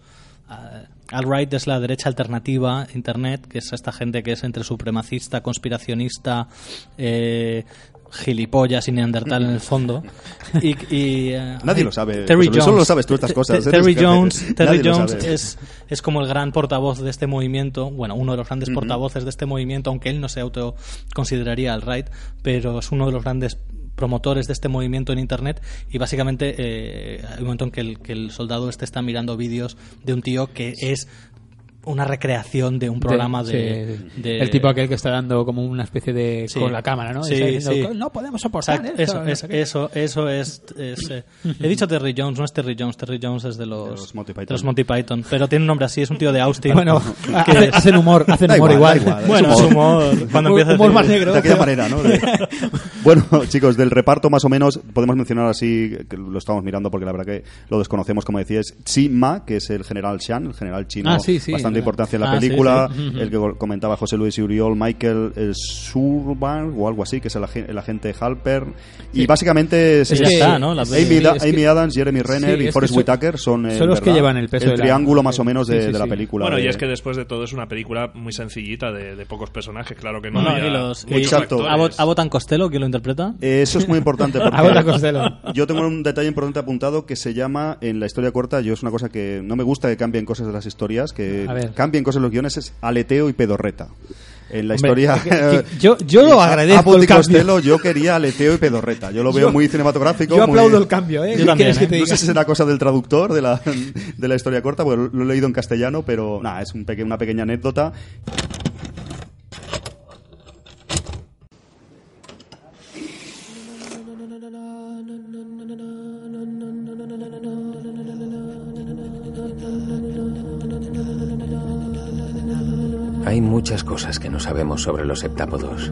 alt-right es la derecha alternativa, Internet, que es esta gente que es entre supremacista, conspiracionista, eh, gilipollas y neandertal en el fondo. Y, y, eh, Nadie lo sabe, Terry Jones. solo lo sabes tú estas cosas, eres Terry. Jones, Terry Nadie Jones es, es como el gran portavoz de este movimiento, bueno, uno de los grandes portavoces de este movimiento, aunque él no se autoconsideraría alt-right, pero es uno de los grandes promotores de este movimiento en internet y básicamente eh, hay un momento en que el, que el soldado este está mirando vídeos de un tío que es una recreación de un programa de, sí. de- El tipo aquel que está dando como una especie de... Sí. con la cámara, ¿no? Sí, Está diciendo, sí. No podemos soportar Exacto, esto, eso, no es, sé qué". eso, eso es. es, eh, he dicho Terry Jones, no es Terry Jones. Terry Jones es de los, los Monty Python. de los Monty Python, pero tiene un nombre así, es un tío de Austin. Bueno, que hace- hacen humor, hacen humor igual, igual. da igual. Es bueno, es humor. humor. Cuando Humor- empieza a humor decir- más negro. de aquella manera, ¿no? Bueno, chicos, del reparto más o menos podemos mencionar así, que lo estamos mirando porque la verdad que lo desconocemos, como decías, Chi Ma, que es el general Shan, el general chino, Ah, sí, sí, bastante importancia en la Ah, película, sí. El que comentaba José Luis y Uriol, Michael eh, Surban o algo así, que es el, agen- el agente Halper, y básicamente es, Es que- está, ¿no? Amy, es que- Amy Adams, Jeremy Renner Sí, y es Forrest que Whitaker son, eh, son los que llevan el peso el de la- triángulo más o menos de, Sí, sí, de la película. Bueno, y es que después de todo es una película muy sencillita de, de pocos personajes, claro que no. No, había y los, y- muchos. Abbott, Abbott and Costello, ¿quién lo interpreta? Eh, Eso es muy importante porque yo tengo un detalle importante apuntado que se llama en la historia corta, yo es una cosa que no me gusta que cambien cosas de las historias, que A cambien cosas en los guiones, es aleteo y pedorreta. En la Hombre, historia... que- que- yo- yo lo a- agradezco Abbott el. Costello, yo quería aleteo y pedorreta. Yo lo veo Yo- muy cinematográfico. Yo muy- aplaudo el cambio, ¿eh? Yo ¿Qué también, quieres que ¿eh? te No sé si será cosa del traductor de la, de la historia corta, porque lo he leído en castellano, pero nada, es un peque- una pequeña anécdota. Hay muchas cosas que no sabemos sobre los heptápodos.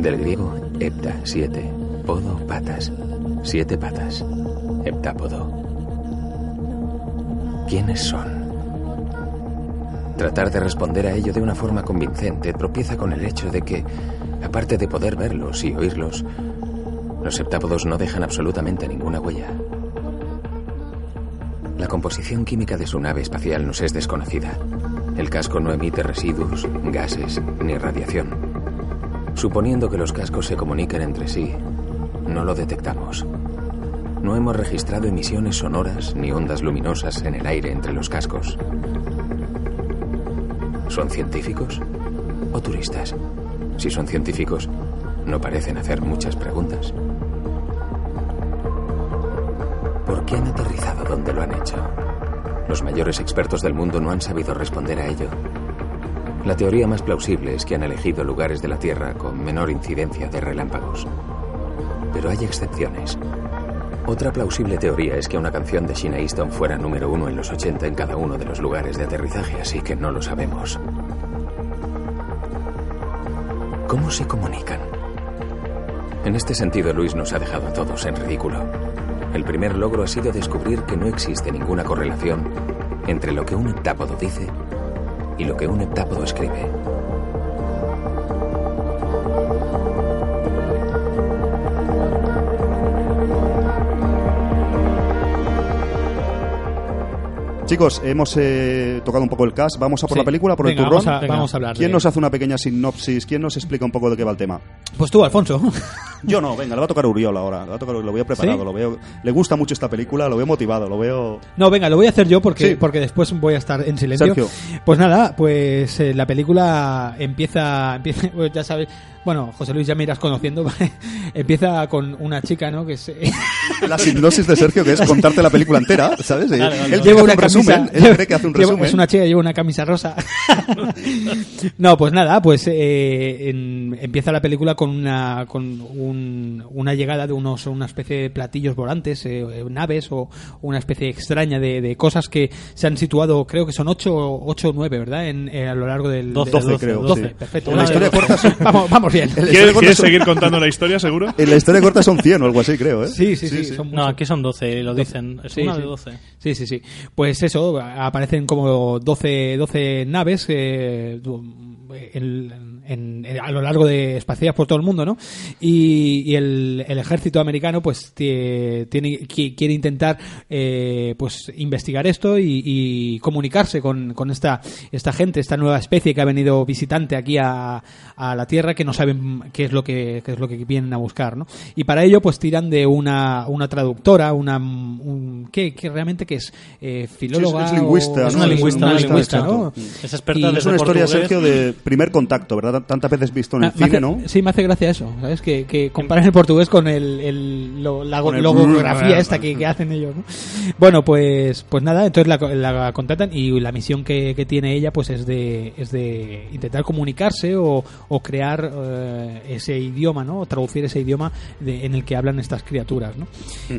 Del griego, hepta, siete. Podo, patas. Siete patas. heptápodo. ¿Quiénes son? Tratar de responder a ello de una forma convincente tropieza con el hecho de que, aparte de poder verlos y oírlos, los heptápodos no dejan absolutamente ninguna huella. La composición química de su nave espacial nos es desconocida. El casco no emite residuos, gases ni radiación. Suponiendo que los cascos se comuniquen entre sí, no lo detectamos. No hemos registrado emisiones sonoras ni ondas luminosas en el aire entre los cascos. ¿Son científicos o turistas? Si son científicos, no parecen hacer muchas preguntas. ¿Por qué han aterrizado donde lo han hecho? Los mayores expertos del mundo no han sabido responder a ello. La teoría más plausible es que han elegido lugares de la Tierra con menor incidencia de relámpagos. Pero hay excepciones. Otra plausible teoría es que una canción de Sheena Easton fuera número uno en los 80 en cada uno de los lugares de aterrizaje, así que no lo sabemos. ¿Cómo se comunican? En este sentido, Luis nos ha dejado a todos en ridículo. El primer logro ha sido descubrir que no existe ninguna correlación entre lo que un heptápodo dice y lo que un heptápodo escribe. Chicos, hemos eh, tocado un poco el cast. ¿Vamos a por Sí. la película, por Venga, el turrón? Vamos a, vamos a hablar. ¿Quién de- nos hace una pequeña sinopsis? ¿Quién nos explica un poco de qué va el tema? Pues tú, Alfonso. Yo no, venga, le va a tocar a Uriol ahora. Le va a tocar- lo veo preparado, ¿Sí? lo veo. Le gusta mucho esta película, lo veo motivado, lo veo. No, venga, lo voy a hacer yo porque, Sí. porque después voy a estar en silencio. Sergio. Pues nada, pues eh, la película empieza, empieza pues ya sabes, bueno, José Luis ya me irás conociendo, ¿vale? empieza con una chica, ¿no? Que es, eh, La hipnosis de Sergio, que es contarte la película entera, ¿sabes? Vale, vale, él lleva una un camisa, resumen. Él cree que hace un lleva- resumen. es una chica que lleva una camisa rosa. no, pues nada, pues eh, en- empieza la película con una con un- una llegada de unos una especie de platillos volantes, eh, eh, naves o una especie extraña de, de cosas que se han situado, creo que son 8 ocho o 9, ¿verdad? En, eh, a lo largo del Doce, del- 12, creo, 12, sí. perfecto. En la historia corta vamos, vamos bien. ¿Quieres, quieres son- seguir contando la historia, seguro? En la historia corta son 100 o algo así, creo, ¿eh? Sí, sí, sí, son No, aquí son 12, lo dicen. Es Sí, una sí. de 12. Sí, sí, sí. Pues eso, aparecen como 12, 12 naves eh, du- en- a lo largo de espaciadas por todo el mundo, ¿no? Y, y el, el ejército americano pues tie- tiene, qui- quiere intentar eh, pues investigar esto y, y comunicarse con, con esta, esta gente, esta nueva especie que ha venido visitante aquí a, a la Tierra que no saben qué es lo que, qué es lo que vienen a buscar, ¿no? Y para ello pues tiran de una, una traductora, una un, ¿qué, qué realmente que es eh, filóloga es lingüista, o- ¿no? es una lingüista, una una lingüista, lingüista, ¿no? Es experta Y- desde Es una historia, portugués. Sergio, de primer contacto, ¿verdad? Tantas veces visto en el me cine, hace- ¿no? Sí, me hace gracia eso, ¿sabes? Que, que comparan el portugués con el, el- lo- la Con el logografía brrr. esta que, que hacen ellos, ¿no? Bueno, pues, pues nada, entonces la, la contratan y la misión que, que tiene ella pues es de, es de intentar comunicarse o, o crear eh, ese idioma, ¿no? O traducir ese idioma de- en el que hablan estas criaturas, ¿no?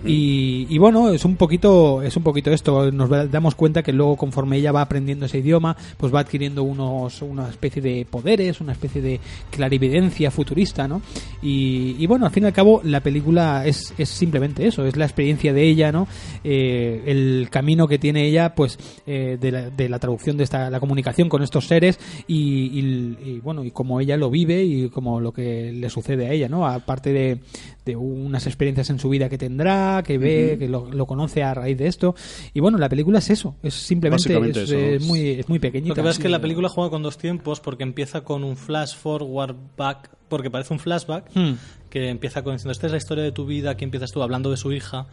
y, y bueno, es un poquito, es un poquito esto, nos damos cuenta que luego conforme ella va aprendiendo ese idioma, pues va adquiriendo unos, una especie de poderes, una especie de clarividencia futurista, ¿no? Y, y bueno, al fin y al cabo, la película es, es simplemente eso, es la experiencia de ella, ¿no? Eh, el camino que tiene ella, pues, eh, de, la, de la traducción de esta, la comunicación con estos seres y, y- bueno, y cómo ella lo vive y como lo que le sucede a ella, ¿no? Aparte de, de unas experiencias en su vida que tendrá, que ve, que lo, lo conoce a raíz de esto. Y bueno, la película es eso, es simplemente es, es muy, es muy pequeñita. Lo que pasa es que la película juega con dos tiempos porque empieza con un flash forward back, porque parece un flashback, Hmm. que empieza con diciendo, esta es la historia de tu vida, aquí empiezas tú hablando de su hija,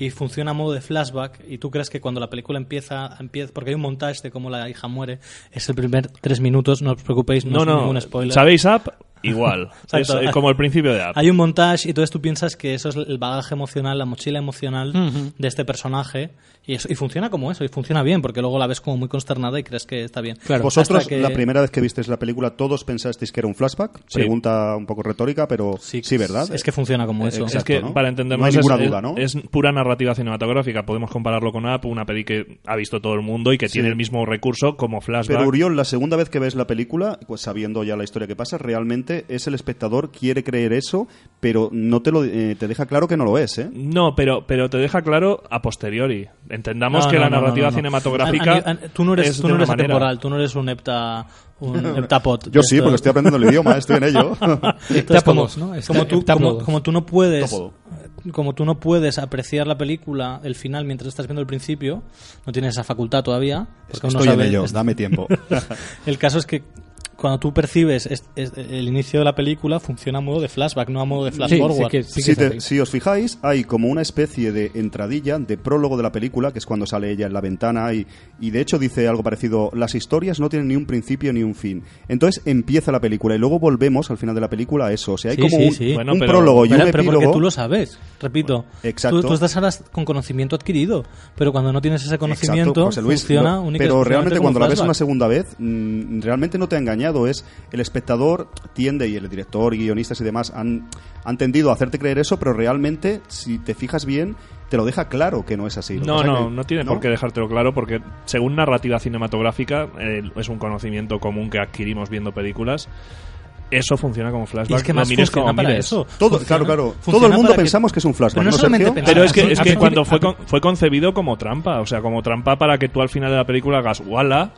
y funciona a modo de flashback, y tú crees que cuando la película empieza, empieza porque hay un montaje de cómo la hija muere, es el primer tres minutos, no os preocupéis, no, No, es no. ningún spoiler. ¿Sabéis App? Igual. es como el principio de App. Hay un montaje y entonces tú piensas que eso es el bagaje emocional, la mochila emocional Ujú. de este personaje y, eso, y funciona como eso, y funciona bien porque luego la ves como muy consternada y crees que está bien. Claro. Vosotros, que- la primera vez que visteis la película, ¿todos pensasteis que era un flashback? Sí. Pregunta un poco retórica, pero sí, ¿verdad? Es que funciona como Eh, eso. exacto. es que, ¿no? para entendernos, No hay ninguna es, duda, ¿no? es pura narrativa cinematográfica. Podemos compararlo con App, una peli que ha visto todo el mundo y que tiene el mismo recurso como flashback. Pero Uriol, la segunda vez que ves la película, pues sabiendo ya la historia que pasa, realmente es el espectador quiere creer eso, pero no te lo eh, te deja claro que no lo es, ¿eh? No, pero, pero te deja claro a posteriori. Entendamos No, que no, la no, narrativa no, no. cinematográfica. A- a- a- tú no eres, es tú eres atemporal, tú no eres un hepta, un heptapod. Yo sí, Esto- porque estoy aprendiendo el idioma, estoy en ello. Entonces, como, ¿no? como tú, como, Heptápodos. como tú no puedes como tú no puedes apreciar la película, el final, mientras estás viendo el principio, no tienes esa facultad todavía. porque Estoy en ello, es- dame tiempo. El caso es que cuando tú percibes es- es- el inicio de la película, funciona a modo de flashback, no a modo de flash Sí, sí forward. que- sí que si, te- os fijáis, hay como una especie de entradilla, de prólogo de la película, que es cuando sale ella en la ventana y, y de hecho dice algo parecido, las historias no tienen ni un principio ni un fin. Entonces empieza la película y luego volvemos al final de la película a eso. O sea, hay Sí, como sí, un, sí. Bueno, un pero- prólogo y Pero, un pero porque epílogo. tú lo sabes, repito. Exacto. Tú, tú estás ahora con conocimiento adquirido, pero cuando no tienes ese conocimiento, Exacto, Luis, funciona lo- única y pero realmente cuando la ves una segunda vez, mm, realmente no te ha engañado. Es el espectador tiende y el director, guionistas y demás han, han tendido a hacerte creer eso, pero realmente, si te fijas bien, te lo deja claro que no es así. Lo No, no, que- no tiene por qué dejártelo claro porque según narrativa cinematográfica eh, es un conocimiento común que adquirimos viendo películas. Eso funciona como flashback. Y es que más mires funciona como para mires. eso. Todo, Funciona- claro, claro. funciona Todo el mundo para que- pensamos que es un flashback, Pero no ¿no, solamente pensar- Pero es que, es que a- cuando fue, con- fue concebido como trampa, o sea, como trampa para que tú al final de la película hagas ¡wala!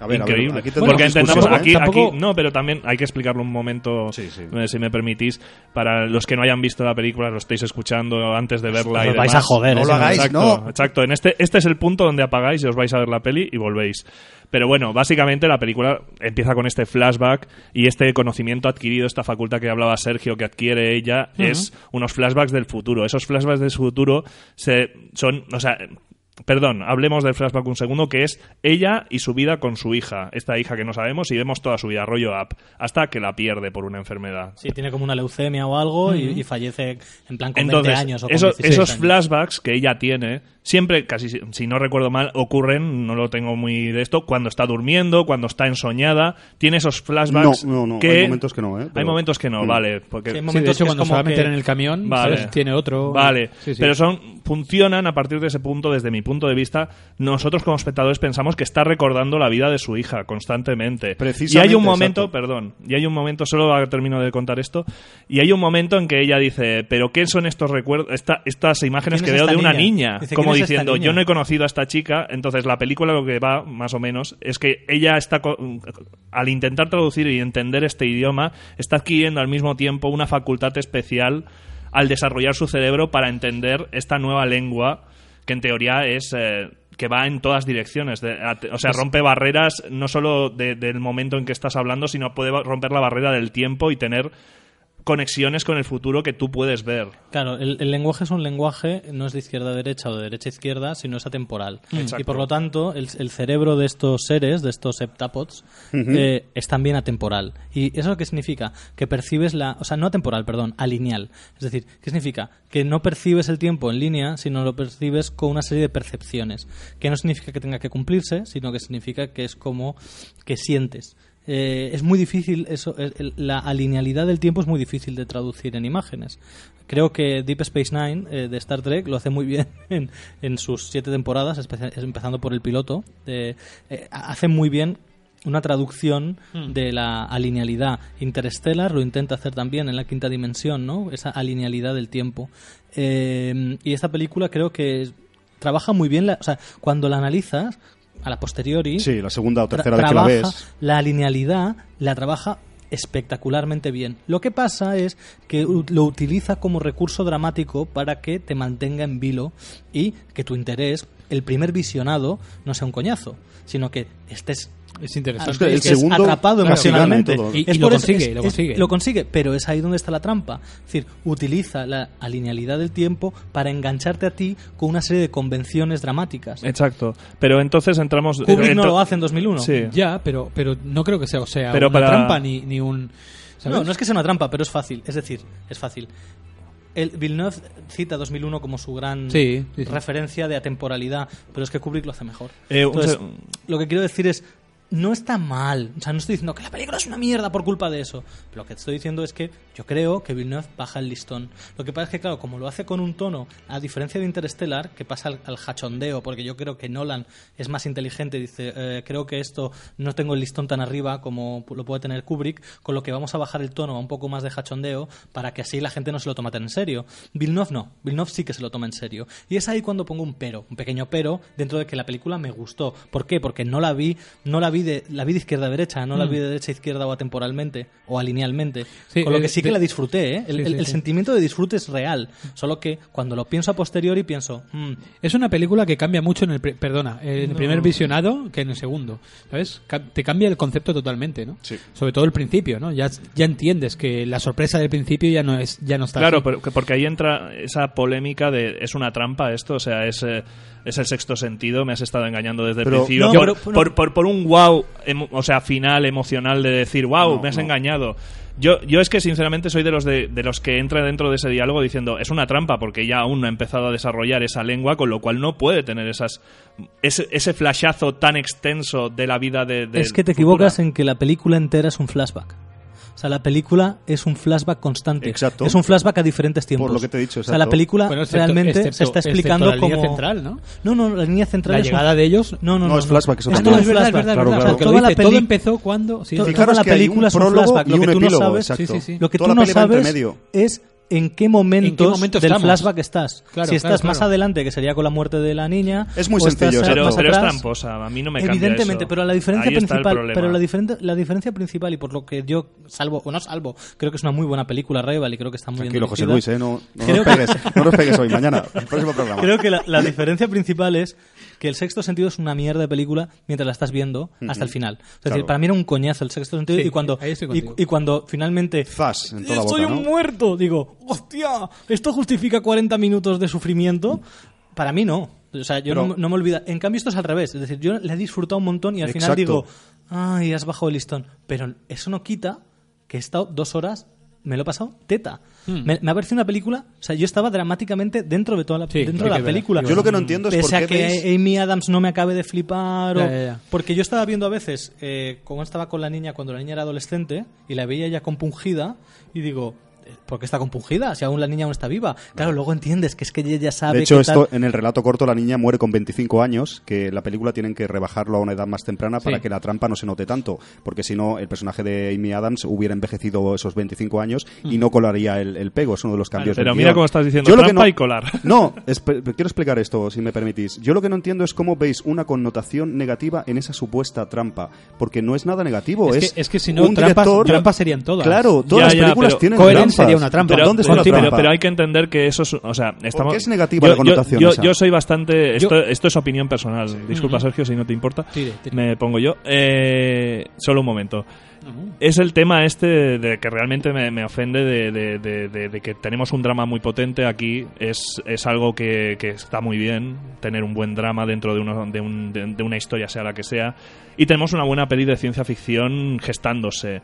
A ver, a ver, Increíble. aquí Porque entendamos, ¿eh? aquí, aquí- no, pero también hay que explicarlo un momento, Sí, sí. eh, si me permitís, para los que no hayan visto la película, lo estáis escuchando antes de verla. y Os vais a joder. No ese lo hagáis, exacto, no. Exacto, en este, este es el punto donde apagáis y os vais a ver la peli y volvéis. Pero bueno, básicamente la película empieza con este flashback y este conocimiento adquirido, esta facultad que hablaba Sergio que adquiere ella, es unos flashbacks del futuro. Esos flashbacks del futuro se, son, o sea, Perdón, hablemos del flashback un segundo, que es ella y su vida con su hija. Esta hija que no sabemos y vemos toda su vida, rollo up, hasta que la pierde por una enfermedad. Sí, tiene como una leucemia o algo y, y fallece en plan con Entonces, 20 años o con esos, 16 esos años. flashbacks que ella tiene, siempre, casi si- no recuerdo mal, ocurren, no lo tengo muy de esto, cuando está durmiendo, cuando está ensoñada, tiene esos flashbacks No, no, no, que... hay momentos que no, ¿eh? Hay momentos que no, Mm. vale. Porque, Sí, hay Sí, de momentos hecho, que cuando se va a meter que- en el camión, Vale. ¿sabes? tiene otro. Vale, Sí, sí. pero son funcionan a partir de ese punto, desde mi punto de vista. Nosotros como espectadores pensamos que está recordando la vida de su hija constantemente. Precisamente, y hay un momento, exacto. perdón, y hay un momento, solo termino de contar esto, y hay un momento en que ella dice, pero ¿qué son estos recuerdos, esta- estas imágenes ¿Quién que es veo de una niña? Dice, Como ¿quién es esta diciendo, niña? yo no he conocido a esta chica, entonces la película lo que va, más o menos, es que ella está, al intentar traducir y entender este idioma, está adquiriendo al mismo tiempo una facultad especial al desarrollar su cerebro para entender esta nueva lengua que en teoría es eh, que va en todas direcciones. De- a- o sea, rompe barreras no solo de- del momento en que estás hablando, sino puede romper la barrera del tiempo y tener conexiones con el futuro que tú puedes ver. Claro, el, el lenguaje es un lenguaje, no es de izquierda a derecha o de derecha a izquierda, sino es atemporal. Exacto. Y por lo tanto, el, el cerebro de estos seres, de estos heptapods, eh, es también atemporal. ¿Y eso qué significa? Que percibes la. O sea, no atemporal, perdón, alineal. Es decir, ¿qué significa? Que no percibes el tiempo en línea, sino lo percibes con una serie de percepciones. Que no significa que tenga que cumplirse, sino que significa que es como que sientes. Eh, es muy difícil eso el- la alinealidad del tiempo es muy difícil de traducir en imágenes. Creo que Deep Space Nine eh, de Star Trek lo hace muy bien en, en sus siete temporadas empezando por el piloto. Eh, eh, hace muy bien una traducción de la alinealidad. Interstellar lo intenta hacer también en la quinta dimensión no esa alinealidad del tiempo. Eh, y esta película creo que trabaja muy bien la, o sea cuando la analizas a la posteriori Sí, la segunda o tercera vez que la trabaja ves. la linealidad la trabaja espectacularmente bien. Lo que pasa es que lo utiliza como recurso dramático para que te mantenga en vilo y que tu interés, el primer visionado, no sea un coñazo, sino que estés Es interesante. Es que el estés segundo atrapado emocionalmente. y todo. Y- Es y lo consigue, es- lo es- consigue. lo consigue, pero es ahí donde está la trampa. Es decir, utiliza la alinealidad del tiempo para engancharte a ti con una serie de convenciones dramáticas. Exacto. Pero entonces entramos... Kubrick no lo hace en 2001. Sí. Ya, pero, pero no creo que sea, o sea Pero una para- trampa ni, ni un. ¿sabes? No, no es que sea una trampa, pero es fácil. Es decir, es fácil. El Villeneuve cita 2001 como su gran Sí, sí, sí. referencia de atemporalidad, pero es que Kubrick lo hace mejor. Eh, Entonces, lo que quiero decir es, no está mal. O sea, no estoy diciendo que la película es una mierda por culpa de eso. Lo que estoy diciendo es que yo creo que Villeneuve baja el listón. Lo que pasa es que, claro, como lo hace con un tono, a diferencia de Interstellar, que pasa al, hachondeo, porque yo creo que Nolan es más inteligente, dice, eh, creo que esto no tengo el listón tan arriba como lo puede tener Kubrick, con lo que vamos a bajar el tono a un poco más de hachondeo para que así la gente no se lo tome tan en serio. Villeneuve no, Villeneuve sí que se lo toma en serio. Y es ahí cuando pongo un pero, un pequeño pero, dentro de que la película me gustó. ¿Por qué? Porque no la vi, no la vi de, la vi de izquierda a derecha, no la vi de derecha a izquierda o atemporalmente o alinealmente. Sí, con lo eh, que sí que de- la disfruté, ¿eh? El, Sí, el- sí, el sí. sentimiento de disfrute es real. Solo que cuando lo pienso a posteriori pienso, "Mm, Es una película que cambia mucho en el, perdona, en el primer visionado que en el segundo, ¿sabes? Ca- Te cambia el concepto totalmente, ¿no? Sí. Sobre todo el principio, ¿no? Ya, ya entiendes que la sorpresa del principio ya no es ya no está Claro, así. pero- porque ahí entra esa polémica de es una trampa esto, o sea, es, eh, es el sexto sentido, me has estado engañando desde Pero- el principio. No, por, pero- pero- por, por- por un wow, o sea, final emocional de decir, wow, No, me has no. engañado. Yo, yo es que sinceramente soy de los de, de los que entra dentro de ese diálogo diciendo es una trampa porque ya aún no ha empezado a desarrollar esa lengua, con lo cual no puede tener esas ese, ese flashazo tan extenso de la vida de, de es que te futura. equivocas en que la película entera es un flashback. O sea, la película es un flashback constante. Exacto. Es un flashback a diferentes tiempos. Por lo que te he dicho, O sea, la exacto. película Bueno, excepto- realmente se excepto- está excepto explicando la línea como... central, ¿no? No, no, la línea central La es un- llegada de ellos No, no, No, no. es flashback, eso Es todo es verdad, es flashback. verdad, Claro, claro. porque Toda lo la dice, todo peli- empezó cuando sí, to- sí. toda Fijaros la que hay película un es un prólogo flashback. y Lo un que tú no sabes, exacto. Sí, sí, sí. lo que Toda tú no peli sabes es en qué momentos, ¿En qué momento del estamos? flashback estás. Claro, si estás claro, más claro. adelante, que sería con la muerte de la niña. Es muy sencillo, más Pero, exacto. pero es atrás. tramposa, a mí no me cambia Evidentemente, eso. pero la diferencia Ahí principal, pero la diferente, la diferencia principal y por lo que yo salvo o no salvo, creo que es una muy buena película Rival y creo que está muy Tranquilo, bien José. Luis, ¿eh? no, no, Creo nos que- pegues, no nos pegues hoy, mañana, el próximo programa. Creo que la, la diferencia principal es que el sexto sentido es una mierda de película mientras la estás viendo hasta el final. Es decir, Claro. para mí era un coñazo el sexto sentido Sí, y cuando y, cuando finalmente Zas en toda la estoy boca, un ¿no? muerto, digo, hostia, esto justifica 40 minutos de sufrimiento. Para mí no. O sea, yo Pero- no, no me olvido. En cambio, esto es al revés. Es decir, yo le he disfrutado un montón y al final digo, ay, has bajado el listón. Pero eso no quita que he estado dos horas, me lo he pasado teta. Hmm. Me, me ha parecido una película, o sea, yo estaba dramáticamente dentro de toda la, Sí, dentro de la película. Yo lo que no entiendo es por Pese a qué que veis- Amy Adams no me acabe de flipar. o- Ya, ya, ya. Porque yo estaba viendo a veces, eh, como estaba con la niña cuando la niña era adolescente, y la veía ya compungida, y digo, ¿por qué está compungida? Si aún la niña aún está viva. Claro, luego entiendes que es que ella ya sabe De hecho, que esto tal- en el relato corto la niña muere con 25 años, que la película tienen que rebajarlo a una edad más temprana para Sí. que la trampa no se note tanto, porque si no el personaje de Amy Adams hubiera envejecido esos 25 años y no colaría el, el pego, es uno de los cambios Pero mira cómo estás diciendo Yo lo que trampa no- y colar. No, quiero explicar esto, si me permitís. Yo lo que no entiendo es cómo veis una connotación negativa en esa supuesta trampa, porque no es nada negativo, Es es, que- es que si no, un trampas- director- trampas serían todas. Claro, todas Ya, las películas tienen trampas. sería una trampa. Pero, ¿Dónde está pero, la pero- trampa? pero hay que entender que eso es, o sea, estamos, qué es negativa la connotación Yo, esa? yo soy bastante, esto, Yo- esto es opinión personal. Disculpa Sergio si no te importa. Tire, tire. Me pongo yo. Eh, solo un momento. Es el tema este de que realmente me, me ofende de, de- de- de- de que tenemos un drama muy potente aquí. Es, es algo que, que está muy bien, tener un buen drama dentro de, uno, de, un- de- de una historia, sea la que sea. Y tenemos una buena peli de ciencia ficción gestándose.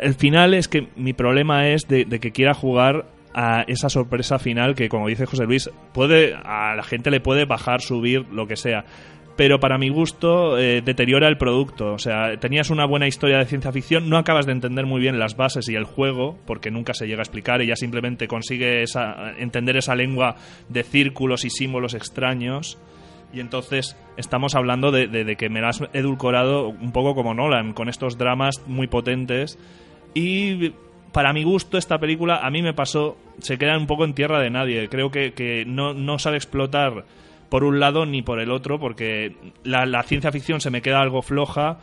El final es que mi problema es de, que quiera jugar a esa sorpresa final que, como dice José Luis, puede a la gente le puede bajar, subir, lo que sea. Pero para mi gusto eh, deteriora el producto. O sea, tenías una buena historia de ciencia ficción, no acabas de entender muy bien las bases y el juego, porque nunca se llega a explicar, ella simplemente consigue esa, entender esa lengua de círculos y símbolos extraños. Y entonces estamos hablando de, de- de que me la has edulcorado un poco como Nolan, con estos dramas muy potentes. Y para mi gusto, esta película a mí me pasó, se queda un poco en tierra de nadie. Creo que, que no, no sabe explotar por un lado ni por el otro, porque la, la ciencia ficción se me queda algo floja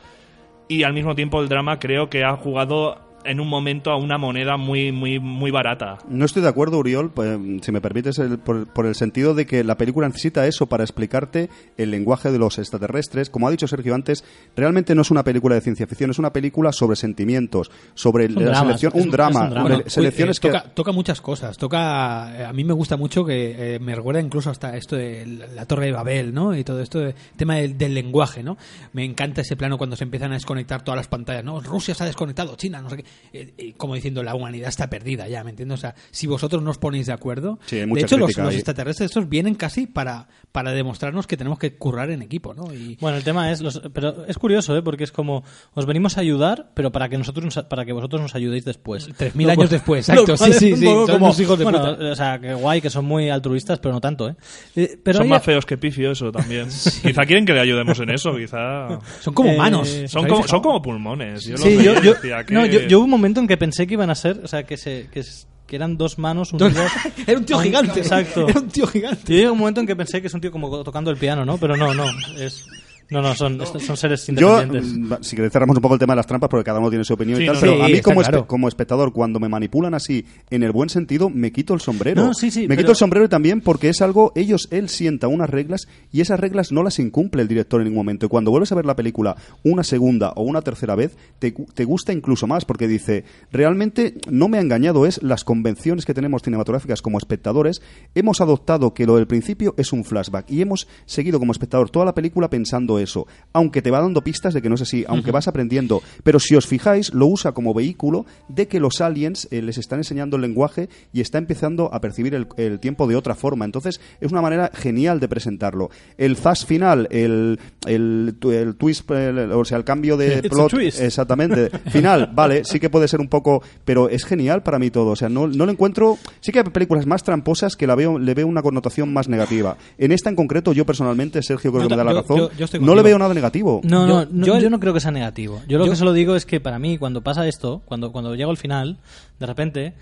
y al mismo tiempo el drama creo que ha jugado en un momento a una moneda muy, muy, muy barata. No estoy de acuerdo, Uriol, pues, si me permites, el- por, por el sentido de que la película necesita eso para explicarte el lenguaje de los extraterrestres. Como ha dicho Sergio antes, realmente no es una película de ciencia ficción, es una película sobre sentimientos, sobre un la drama, selección, es un un- drama, es un drama. hombre, Uy, selecciones eh, que... toca, toca muchas cosas. Toca, eh, a mí me gusta mucho que eh, me recuerda incluso hasta esto de la, la Torre de Babel, ¿no? Y todo esto, de, tema del, del lenguaje, ¿no? Me encanta ese plano cuando se empiezan a desconectar todas las pantallas, ¿no? Rusia se ha desconectado, China, no sé qué. Eh, eh, como diciendo la humanidad está perdida ya, ¿me entiendes? O sea, si vosotros no os ponéis de acuerdo, Sí, hay de hecho los, extraterrestres estos vienen casi para, para demostrarnos que tenemos que currar en equipo, ¿no? Y Bueno, el tema es, los- pero es curioso, ¿eh? porque es como os venimos a ayudar, pero para que nosotros, nos- para que vosotros nos ayudéis después. 3000 Lo años después, exacto, sí, sí, sí, son como- unos hijos de bueno, puta. O sea, que guay, que son muy altruistas, pero no tanto, ¿eh? Eh, pero Son hay- más feos que pifios, eso también. Quizá quieren que le ayudemos en eso, quizá. son como Eh, humanos. Son ¿os como, son como pulmones. Yo Sí, yo, yo- decía que- no, yo, yo hubo un momento en que pensé que iban a ser, o sea, que, se, que, que eran dos manos unidas. Era un tío gigante. Exacto. Era un tío gigante. Yo llega un momento en que pensé que es un tío como tocando el piano, ¿no? Pero no, no, es... No, no, son, son seres Yo, independientes. mm, si queréis cerramos un poco el tema de las trampas, porque cada uno tiene su opinión Sí, y tal, no, pero a mí como, claro. espe- como espectador, cuando me manipulan así, en el buen sentido, me quito el sombrero. No, sí, sí, me pero- quito el sombrero y también porque es algo, ellos, él sienta unas reglas y esas reglas no las incumple el director en ningún momento. Y cuando vuelves a ver la película una segunda o una tercera vez, te, te gusta incluso más, porque dice, realmente no me ha engañado, es las convenciones que tenemos cinematográficas como espectadores, hemos adoptado que lo del principio es un flashback y hemos seguido como espectador toda la película pensando eso, aunque te va dando pistas de que no es así, aunque vas aprendiendo, pero si os fijáis, lo usa como vehículo de que los aliens eh, les están enseñando el lenguaje y está empezando a percibir el, el tiempo de otra forma. Entonces, es una manera genial de presentarlo. El fast final, el, el, twist, el- o sea, el cambio de It's plot, twist. exactamente, final, vale, sí que puede ser un poco, pero es genial para mí todo. O sea, no, no lo encuentro. Sí que hay películas más tramposas que la veo, le veo una connotación más negativa. En esta en concreto, yo personalmente, Sergio creo que me da la yo- razón, yo- yo estoy no le veo nada negativo. No, Yo- no, no, yo yo, el- no creo que sea negativo. Yo lo Yo- que solo digo es que para mí, cuando pasa esto, cuando, cuando llego al final, de repente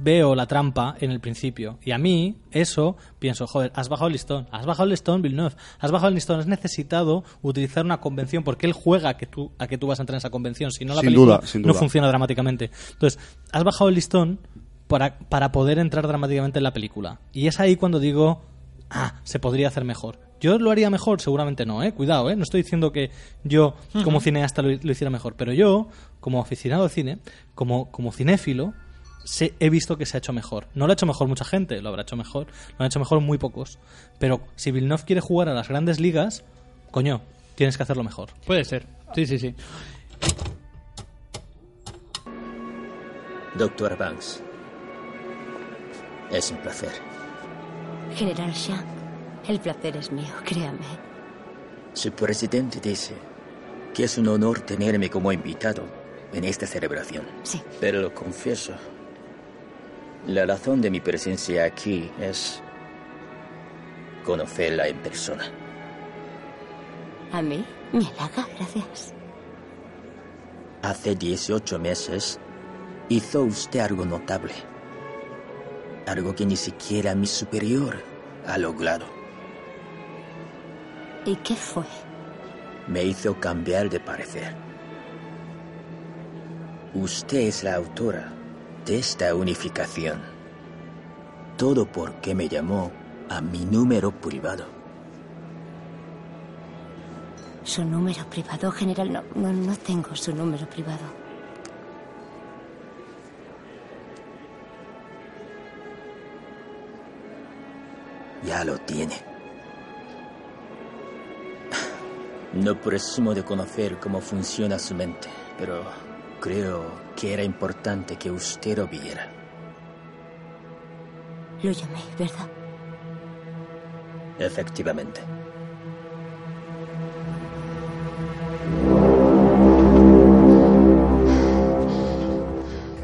veo la trampa en el principio. Y a mí, eso, pienso, joder, has bajado el listón. Has bajado el listón, Villeneuve. Has bajado el listón. Has necesitado utilizar una convención porque él juega a que tú, a que tú vas a entrar en esa convención. Si no, la Sin película duda, sin no duda. funciona dramáticamente. Entonces, has bajado el listón para, para poder entrar dramáticamente en la película. Y es ahí cuando digo, ah, se podría hacer mejor. Yo lo haría mejor, seguramente no, ¿eh? Cuidado, ¿eh? No estoy diciendo que yo, como cineasta, lo, lo hiciera mejor. Pero yo, como aficionado al cine, como, como cinéfilo, sé- he visto que se ha hecho mejor. No lo ha hecho mejor mucha gente, lo habrá hecho mejor. Lo han hecho mejor muy pocos. Pero si Villeneuve quiere jugar a las grandes ligas, coño, tienes que hacerlo mejor. Puede ser. Sí, sí, sí. Doctor Banks. Es un placer. General Shang, el placer es mío, créame. Su presidente dice que es un honor tenerme como invitado en esta celebración. Sí. Pero lo confieso, la razón de mi presencia aquí es conocerla en persona. ¿A mí? Me halaga, gracias. Hace 18 meses hizo usted algo notable. Algo que ni siquiera mi superior ha logrado. ¿Y qué fue? me hizo cambiar de parecer. Usted es la autora de esta unificación. Todo porque me llamó a mi número privado. Su número privado, general, no, no, no tengo su número privado. Ya lo tiene. No presumo de conocer cómo funciona su mente, pero creo que era importante que usted lo viera. Lo llamé, ¿verdad? Efectivamente.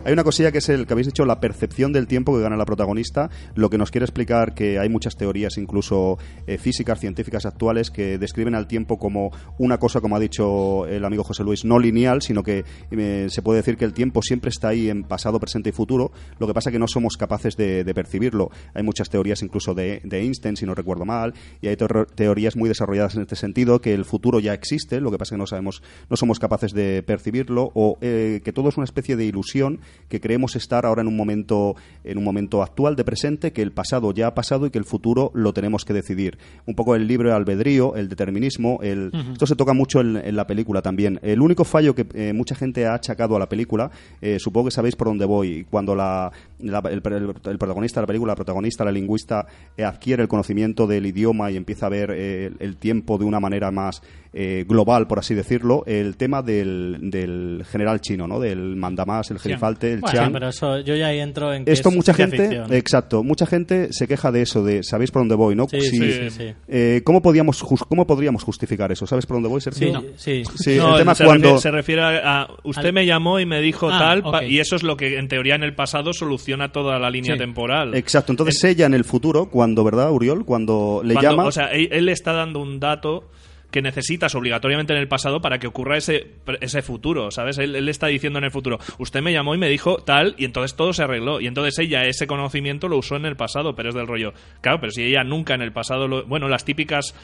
Hay una cosilla que es el que habéis dicho, la percepción del tiempo que gana la protagonista, lo que nos quiere explicar que hay muchas teorías, incluso eh, físicas, científicas actuales, que describen al tiempo como una cosa, como ha dicho el amigo José Luis, no lineal, sino que eh, se puede decir que el tiempo siempre está ahí en pasado, presente y futuro, lo que pasa que no somos capaces de, percibirlo. Hay muchas teorías incluso de, Einstein, si no recuerdo mal, y hay teor- teorías muy desarrolladas en este sentido, que el futuro ya existe, lo que pasa que no sabemos, no somos capaces de percibirlo, o eh, que todo es una especie de ilusión que creemos estar ahora en un momento en un momento actual de presente, que el pasado ya ha pasado y que el futuro lo tenemos que decidir. Un poco el libre albedrío, el determinismo, el... esto se toca mucho en, en la película también. El único fallo que eh, mucha gente ha achacado a la película, eh, supongo que sabéis por dónde voy, cuando la, la- el, el- el protagonista de la película, la protagonista, la lingüista, eh, adquiere el conocimiento del idioma y empieza a ver eh, el, el tiempo de una manera más eh, global, por así decirlo, el tema del, del general chino, ¿no? Del mandamás, el gerifalte, el Bueno, Chiang. pero eso yo ya ahí entro en que Esto es mucha gente, ficción. exacto, mucha gente se queja de eso, de sabéis por dónde voy, ¿no? Sí, Si- sí, sí, sí. eh, ¿cómo, podíamos, jus- ¿Cómo podríamos justificar eso? ¿Sabes por dónde voy, Sergio? Sí, sí. Sí, No, el tema se, cuando... refiere, se refiere a, usted Al- me llamó y me dijo Ah, tal y eso es lo que en teoría en el pasado soluciona toda la línea Sí. temporal. Exacto, entonces ella en el futuro, cuando, ¿verdad, Uriol? Cuando le Cuando- llama... O sea, él, él está dando un dato que necesitas obligatoriamente en el pasado para que ocurra ese, ese futuro, ¿sabes? Él, él está diciendo en el futuro, usted me llamó y me dijo tal, y entonces todo se arregló. Y entonces ella ese conocimiento lo usó en el pasado, pero es del rollo. Claro, pero si ella nunca en el pasado lo... Bueno, las típicas...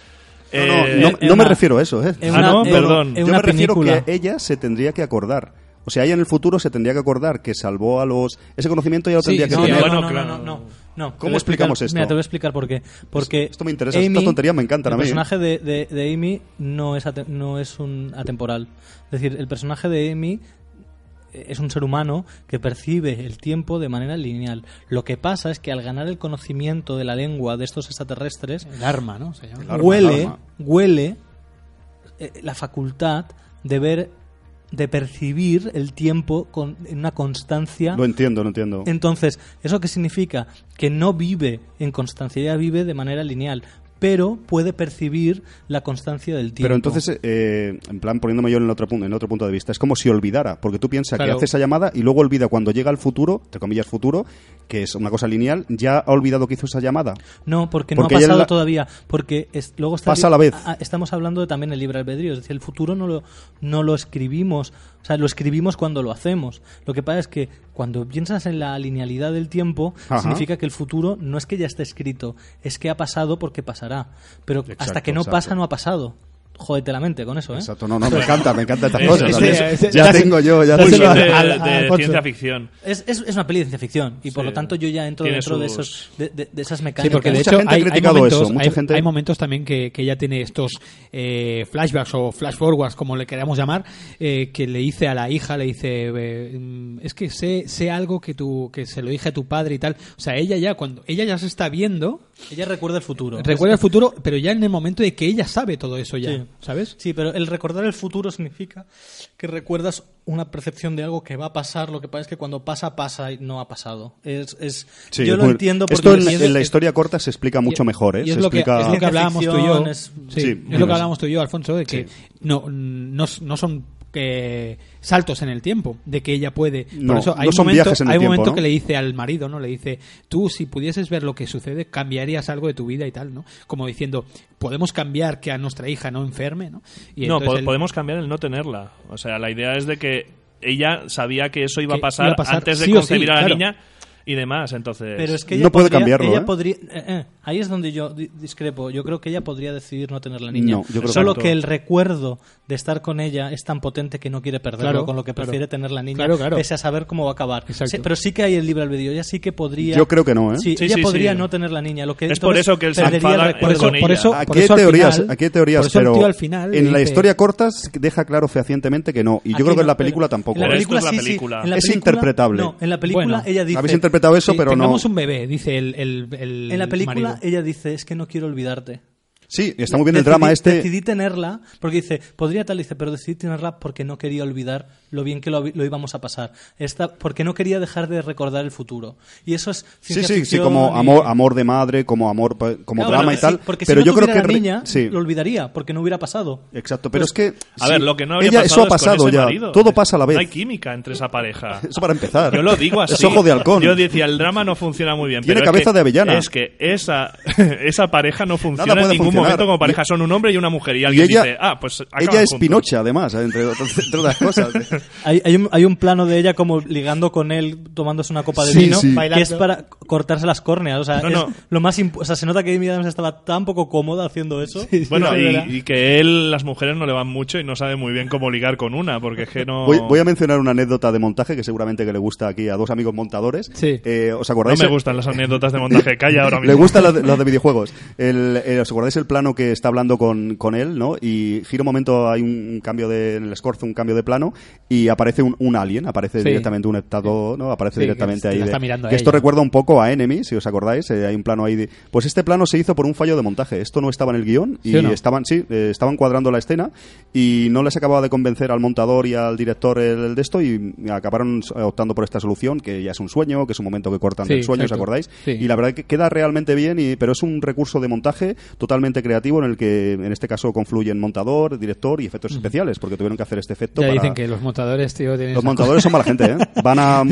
no, no, eh, no, me refiero a eso, ¿eh? Ah, no, perdón. Yo me refiero película. que ella se tendría que acordar. O sea, ella en el futuro se tendría que acordar que salvó a los... Ese conocimiento ya lo Sí, tendría que no, No, tener. no, no, no, no, no, ¿Cómo explicamos esto? Mira, te voy a explicar por qué. Porque Esto me interesa, estas tonterías me encantan a el mí, ¿eh? personaje de, de, de Amy no es, no es un atemporal. Es decir, el personaje de Amy eh, es un ser humano que percibe el tiempo de manera lineal. Lo que pasa es que al ganar el conocimiento de la lengua de estos extraterrestres, El arma, ¿no? Se llama. El arma, huele, el arma. huele eh, la facultad de ver, de percibir el tiempo con en una constancia Lo entiendo, lo entiendo. entonces, ¿eso qué significa? Que no vive en constancia, ella vive de manera lineal, pero puede percibir la constancia del tiempo. Pero entonces, eh, en plan, poniéndome yo en el otro, punto, en otro punto de vista, es como si olvidara, porque tú piensas que hace esa llamada y luego olvida cuando llega al futuro, entre comillas futuro, que es una cosa lineal, ya ha olvidado que hizo esa llamada. No, porque, Porque no ha pasado la- todavía, porque es- luego está Pasa a la vez. ah, estamos hablando de también el libre albedrío, es decir, el futuro no lo, no lo escribimos, o sea, lo escribimos cuando lo hacemos. Lo que pasa es que cuando piensas en la linealidad del tiempo, Ajá. significa que el futuro no es que ya esté escrito, es que ha pasado porque pasará. Pero hasta que no exacto. pasa, no ha pasado. Jódete la mente con eso, ¿eh? Exacto, no, no, me encanta, me encanta estas Es- cosas. es- ¿sabes? es- es- ya dáselo- tengo yo, ya tengo. de, a- a- de ciencia ficción. Es, es, es una peli de ciencia ficción y por Sí. lo tanto yo ya entro Tiene dentro de, esos, de, de- de esas Sí, mecánicas. porque de Mucha hecho gente ha hay, hay criticado momentos, eso, mucha hay, gente- hay momentos también que, que ella tiene estos eh, flashbacks o flash forwards, como le queramos llamar, eh, que le dice a la hija, le dice, eh, es que sé, sé algo que tu, que se lo dije a tu padre y tal. O sea, ella ya, cuando ella ya se está viendo, Ella recuerda el futuro. recuerda el futuro, pero ya en el momento de que ella sabe todo eso ya, Sí. ¿Sabes? Sí, pero el recordar el futuro significa que recuerdas una percepción de algo que va a pasar. Lo que pasa es que cuando pasa, pasa y no ha pasado. Es, es, Sí, yo es lo muy- entiendo porque Esto en, la historia corta se explica mucho mejor, ¿eh? Y es se lo, que, es lo que hablábamos tú y yo. es- Sí, Sí, es lo que hablábamos tú y yo, Alfonso, de que no, no, no son eh, saltos en el tiempo, de que ella puede. No, Por eso hay no un son momento, viajes en el hay un tiempo, momento ¿no? que le dice al marido, ¿no? Le dice, tú si pudieses ver lo que sucede, cambiarías algo de tu vida y tal, ¿no? Como diciendo, podemos cambiar que a nuestra hija no enferme, ¿no? Y no, entonces po- él- podemos cambiar el no tenerla. O sea, la idea es de que ella sabía que eso iba, Que a, pasar iba a pasar antes de sí o sí, concebir a la claro. niña y demás. Entonces, Pero es que No puede cambiarlo, ella ¿eh? podría- eh, eh, ahí es donde yo di- discrepo. Yo creo que ella podría decidir no tener la niña. No, yo creo que Solo que el recuerdo de estar con ella es tan potente que no quiere perderlo, Claro, con lo que claro. prefiere tener la niña, Claro, claro. pese a saber cómo va a acabar. Sí, pero sí que hay el libre albedrío. Ella sí que podría. Yo creo que no, ¿eh? Sí, Sí, ella sí, podría sí. no tener la niña. Lo que Es por eso que él se enfada eso, con por ella. eso, Aquí por hay eso al teorías, final- aquí hay teorías, por eso el pero tío al final en la historia corta deja claro fehacientemente que no. Y yo creo que en la película tampoco. En la película, es interpretable. No, en la película ella dice. Habéis interpretado eso, Sí, pero no. tengamos un bebé, dice el, el, el En la película marido. ella dice es que no quiero olvidarte. Sí, está muy bien el drama este. Decidí tenerla porque dice, podría tal, dice, pero decidí tenerla porque no quería olvidar lo bien que lo, lo íbamos a pasar. Esta, porque no quería dejar de recordar el futuro. Y eso es Sí, sí, sí, como y- amor, amor de madre, como amor, como Claro, drama bueno, y tal. sí, porque pero si yo no creo que re- niña, sí, lo olvidaría porque no hubiera pasado. exacto. Pero Pues, es que A sí, ver, lo que no habría ella, pasado eso ha es con pasado ese ya. marido. Todo pasa a la vez. No hay química entre esa pareja. Eso para empezar. Yo lo digo así. Es ojo de halcón. Yo decía, el drama no funciona muy bien. Tiene pero es cabeza que- de avellana. Es que esa, esa pareja no funciona en ningún funcionar. momento como pareja. Son un hombre y una mujer. Y Y alguien ella, dice, ah, pues ella es. Pinocha, además, entre, otras- entre otras cosas. Hay, hay un, hay un plano de ella como ligando con él, tomándose una copa de Sí, vino, sí. que Bailando. es para cortarse las córneas. O sea, No, es no. lo más o sea, se nota que Amy Adams estaba tan poco cómoda haciendo eso. Bueno, Sí, ¿verdad? y, y que él, las mujeres no le van mucho y no sabe muy bien cómo ligar con una, porque es que no... Voy, voy a mencionar una anécdota de montaje que seguramente que le gusta aquí a dos amigos montadores. Sí. Eh, ¿Os No acordáis? me gustan las anécdotas de montaje. Calla ahora mismo. Le gustan las de, las de videojuegos. El, eh, ¿Os acordáis el plano que está hablando con, con él, no? Y gira un momento, hay un, un cambio de, en el Scorzo, un cambio de plano, y aparece un, un alien, aparece Sí. directamente un heptado, ¿no? Aparece Sí, directamente que ahí. de- que esto recuerda un poco a Enemy, si os acordáis, eh, hay un plano ahí de... Pues este plano se hizo por un fallo de montaje. Esto no estaba en el guion, y ¿Sí no? estaban, sí, eh, estaban cuadrando la escena, y no les acababa de convencer al montador y al director el, el de esto, y acabaron optando por esta solución, que ya es un sueño, que es un momento que cortan del sueño, ¿os exacto. acordáis? Sí. Y la verdad que queda realmente bien, y, pero es un recurso de montaje totalmente creativo en el que en este caso confluyen montador, director y efectos especiales, porque tuvieron que hacer este efecto. Ya para- dicen que los montadores, tío, tienen Los montadores son mala gente, ¿eh? Van a, a,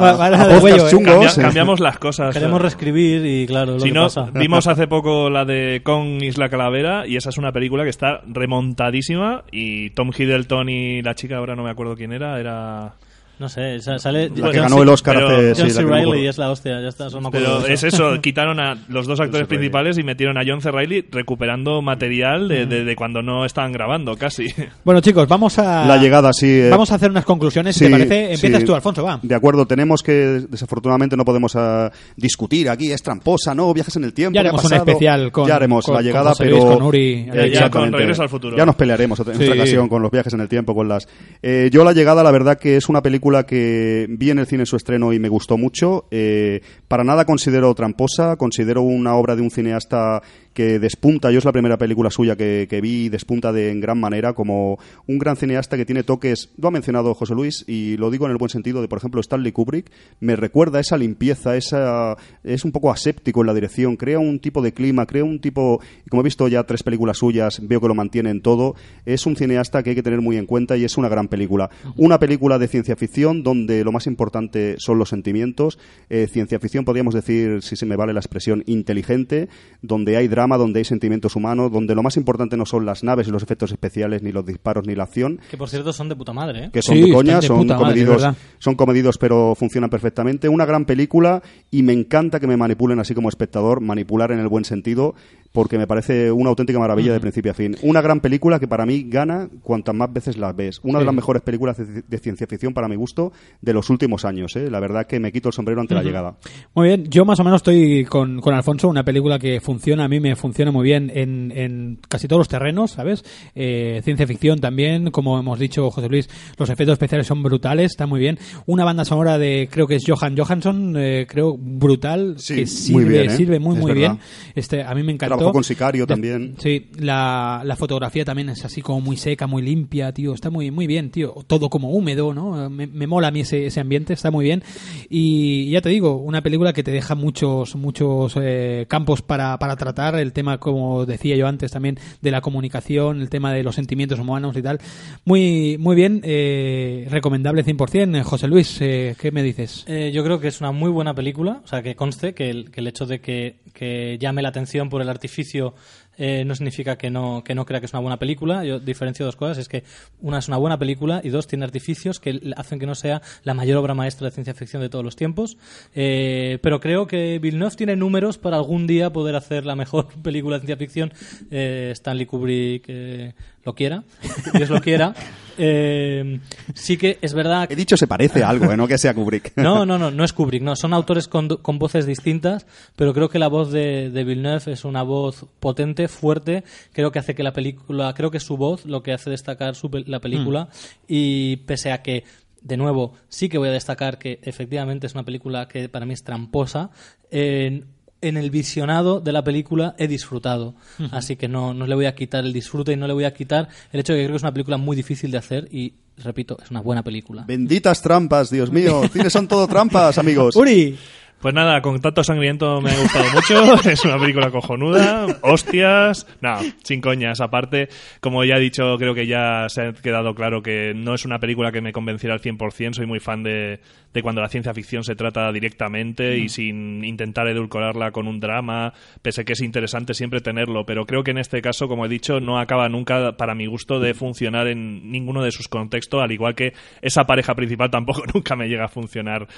Va- van a a huello, ¿eh? chungos. Cambia- cambiamos las cosas. Queremos reescribir y claro, lo Si que no, pasa. vimos hace poco la de Kong Isla Calavera y esa es una película que está remontadísima y Tom Hiddleston y la chica, ahora no me acuerdo quién era, era... No sé, sa- sale... La que John ganó C- el Oscar pero hace... John C. no Reilly es la hostia, ya está, acuerdo Pero es eso, quitaron a los dos actores principales y metieron a John C. Reilly recuperando material de, de- de cuando no estaban grabando, casi. Bueno, chicos, vamos a... La llegada, sí. eh, Vamos a hacer unas conclusiones, Sí, ¿te parece? Empiezas sí. tú, Alfonso, va. De acuerdo, tenemos que, desafortunadamente no podemos ah, discutir aquí, es tramposa, ¿no? Viajes en el tiempo. Ya ¿qué ha haremos un pasado? especíal con- Ya haremos con- la llegada, pero... Con Uri. Ya, ya, con Regreso al Futuro. Ya nos pelearemos en Sí. otra ocasión con los viajes en el tiempo, con las... Eh, yo la llegada, la verdad que es una película que vi en el cine su estreno y me gustó mucho. Eh, para nada considero tramposa, considero una obra de un cineasta que despunta, yo es la primera película suya que, que vi, despunta de en gran manera como un gran cineasta que tiene toques, lo ha mencionado José Luis, y lo digo en el buen sentido de, por ejemplo, Stanley Kubrick, me recuerda esa limpieza, esa es un poco aséptico en la dirección, crea un tipo de clima, crea un tipo, como he visto ya tres películas suyas, veo que lo mantiene en todo, es un cineasta que hay que tener muy en cuenta y es una gran película. Una película de ciencia ficción donde lo más importante son los sentimientos, eh, ciencia ficción podríamos decir, si se me vale la expresión, inteligente, donde hay drama, donde hay sentimientos humanos, donde lo más importante no son las naves y los efectos especiales, ni los disparos, ni la acción, Que por cierto son de puta madre, ¿eh? que son Sí, de coña, de son madre, comedidos, son comedidos pero funcionan perfectamente. Una gran película y me encanta que me manipulen así como espectador, manipular en el buen sentido, porque me parece una auténtica maravilla de principio a fin. Una gran película que para mí gana cuantas más veces la ves. Una de las mejores películas de, de ciencia ficción para mi gusto de los últimos años. ¿eh? La verdad que me quito el sombrero ante la llegada. Muy bien, yo más o menos estoy con, con Alfonso, una película que funciona, a mí me funciona muy bien en, en casi todos los terrenos, ¿sabes? Eh, ciencia ficción también, como hemos dicho José Luis, los efectos especiales son brutales, está muy bien. Una banda sonora de, creo que es Johan Johansson, eh, creo brutal, Sí, que muy sirve, bien, ¿eh? sirve muy Es muy verdad. bien. Este, a mí me encantó. Trabajó con Sicario De- también. Sí, la, la fotografía también es así como muy seca, muy limpia, tío. Está muy muy bien, tío. Todo como húmedo, ¿no? Me, me mola a mí ese, ese ambiente, está muy bien. Y ya te digo, una película que te deja muchos muchos eh, campos para, para tratar. El tema, como decía yo antes, también de la comunicación, el tema de los sentimientos humanos y tal. Muy muy bien, eh, recomendable 100%. Eh, José Luis, eh, ¿qué me dices? Eh, yo creo que es una muy buena película, o sea, que conste que el, que el hecho de que, que llame la atención por el artificio eh, no significa que no, que no crea que es una buena película. Yo diferencio dos cosas, es que una es una buena película y dos tiene artificios que hacen que no sea la mayor obra maestra de ciencia ficción de todos los tiempos. Eh, pero creo que Villeneuve tiene números para algún día poder hacer la mejor película de ciencia ficción. Eh, Stanley Kubrick eh, lo quiera, Dios lo quiera. Eh, sí que es verdad He dicho se parece a algo, ¿eh? no que sea Kubrick. no, no, no, no es Kubrick, no. Son autores con, con voces distintas, pero creo que la voz de, de Villeneuve es una voz potente, fuerte. Creo que hace que la película, creo que es su voz lo que hace destacar su la película. Y pese a que, de nuevo, sí que voy a destacar que efectivamente es una película que para mí es tramposa. en- en el visionado de la película he disfrutado. Así que no, no le voy a quitar el disfrute y no le voy a quitar el hecho de que creo que es una película muy difícil de hacer y, repito, es una buena película. Benditas trampas, Dios mío. Cines son todo trampas, amigos. Uri, Pues nada, Contacto Sangriento me ha gustado mucho. es una película cojonuda. Hostias. No, sin coñas. Aparte, como ya he dicho, creo que ya se ha quedado claro que no es una película que me convenciera al 100%. Soy muy fan de, de cuando la ciencia ficción se trata directamente y sin intentar edulcorarla con un drama, pese que es interesante siempre tenerlo. Pero creo que en este caso, como he dicho, no acaba nunca, para mi gusto, de funcionar en ninguno de sus contextos, al igual que esa pareja principal tampoco nunca me llega a funcionar.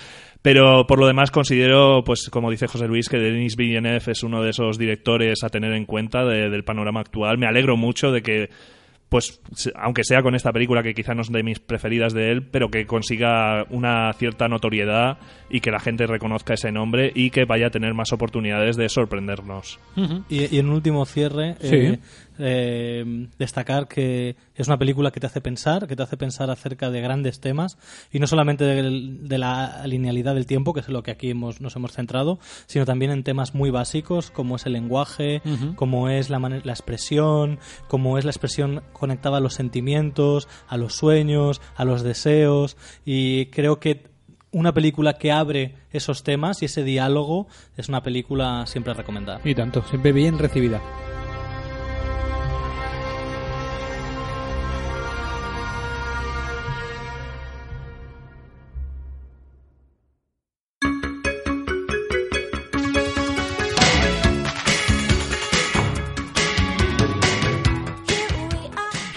Pero por lo demás considero, pues como dice José Luis, que Denis Villeneuve es uno de esos directores a tener en cuenta de- del panorama actual. Me alegro mucho de que pues aunque sea con esta película que quizá no es de mis preferidas de él, pero que consiga una cierta notoriedad y que la gente reconozca ese nombre y que vaya a tener más oportunidades de sorprendernos. Y, y en un último cierre, Sí. eh, eh, destacar que es una película que te hace pensar, que te hace pensar acerca de grandes temas y no solamente del- de, la linealidad del tiempo, que es en lo que aquí hemos, nos hemos centrado, sino también en temas muy básicos como es el lenguaje, como es la, la expresión, como es la expresión conectada a los sentimientos, a los sueños, a los deseos y creo que una película que abre esos temas y ese diálogo es una película siempre a recomendar. Y tanto, siempre bien recibida.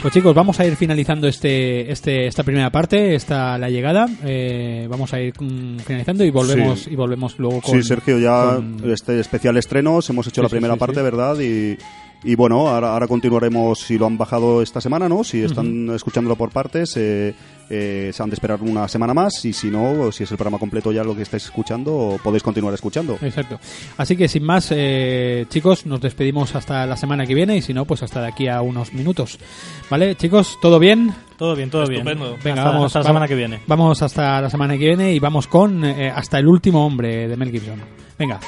Pues chicos, vamos a ir finalizando este, este, esta primera parte, esta la llegada. Eh, vamos a ir mm, finalizando y volvemos Sí. y volvemos luego con. sí, Sergio, ya con- este especial estrenos, hemos hecho Sí, la primera parte. ¿verdad? Y, y bueno, ahora, ahora continuaremos si lo han bajado esta semana, ¿no? Si están escuchándolo por partes, eh, eh, se han de esperar una semana más y si no, si es el programa completo ya lo que estáis escuchando, podéis continuar escuchando. Exacto. Así que sin más, eh, chicos, nos despedimos hasta la semana que viene y si no, pues hasta de aquí a unos minutos. ¿Vale, chicos? ¿Todo bien? Todo bien, todo Estupendo. bien. Venga, hasta, vamos, hasta la semana que viene. Vamos hasta la semana que viene y vamos con eh, hasta el último hombre de Mel Gibson. Venga,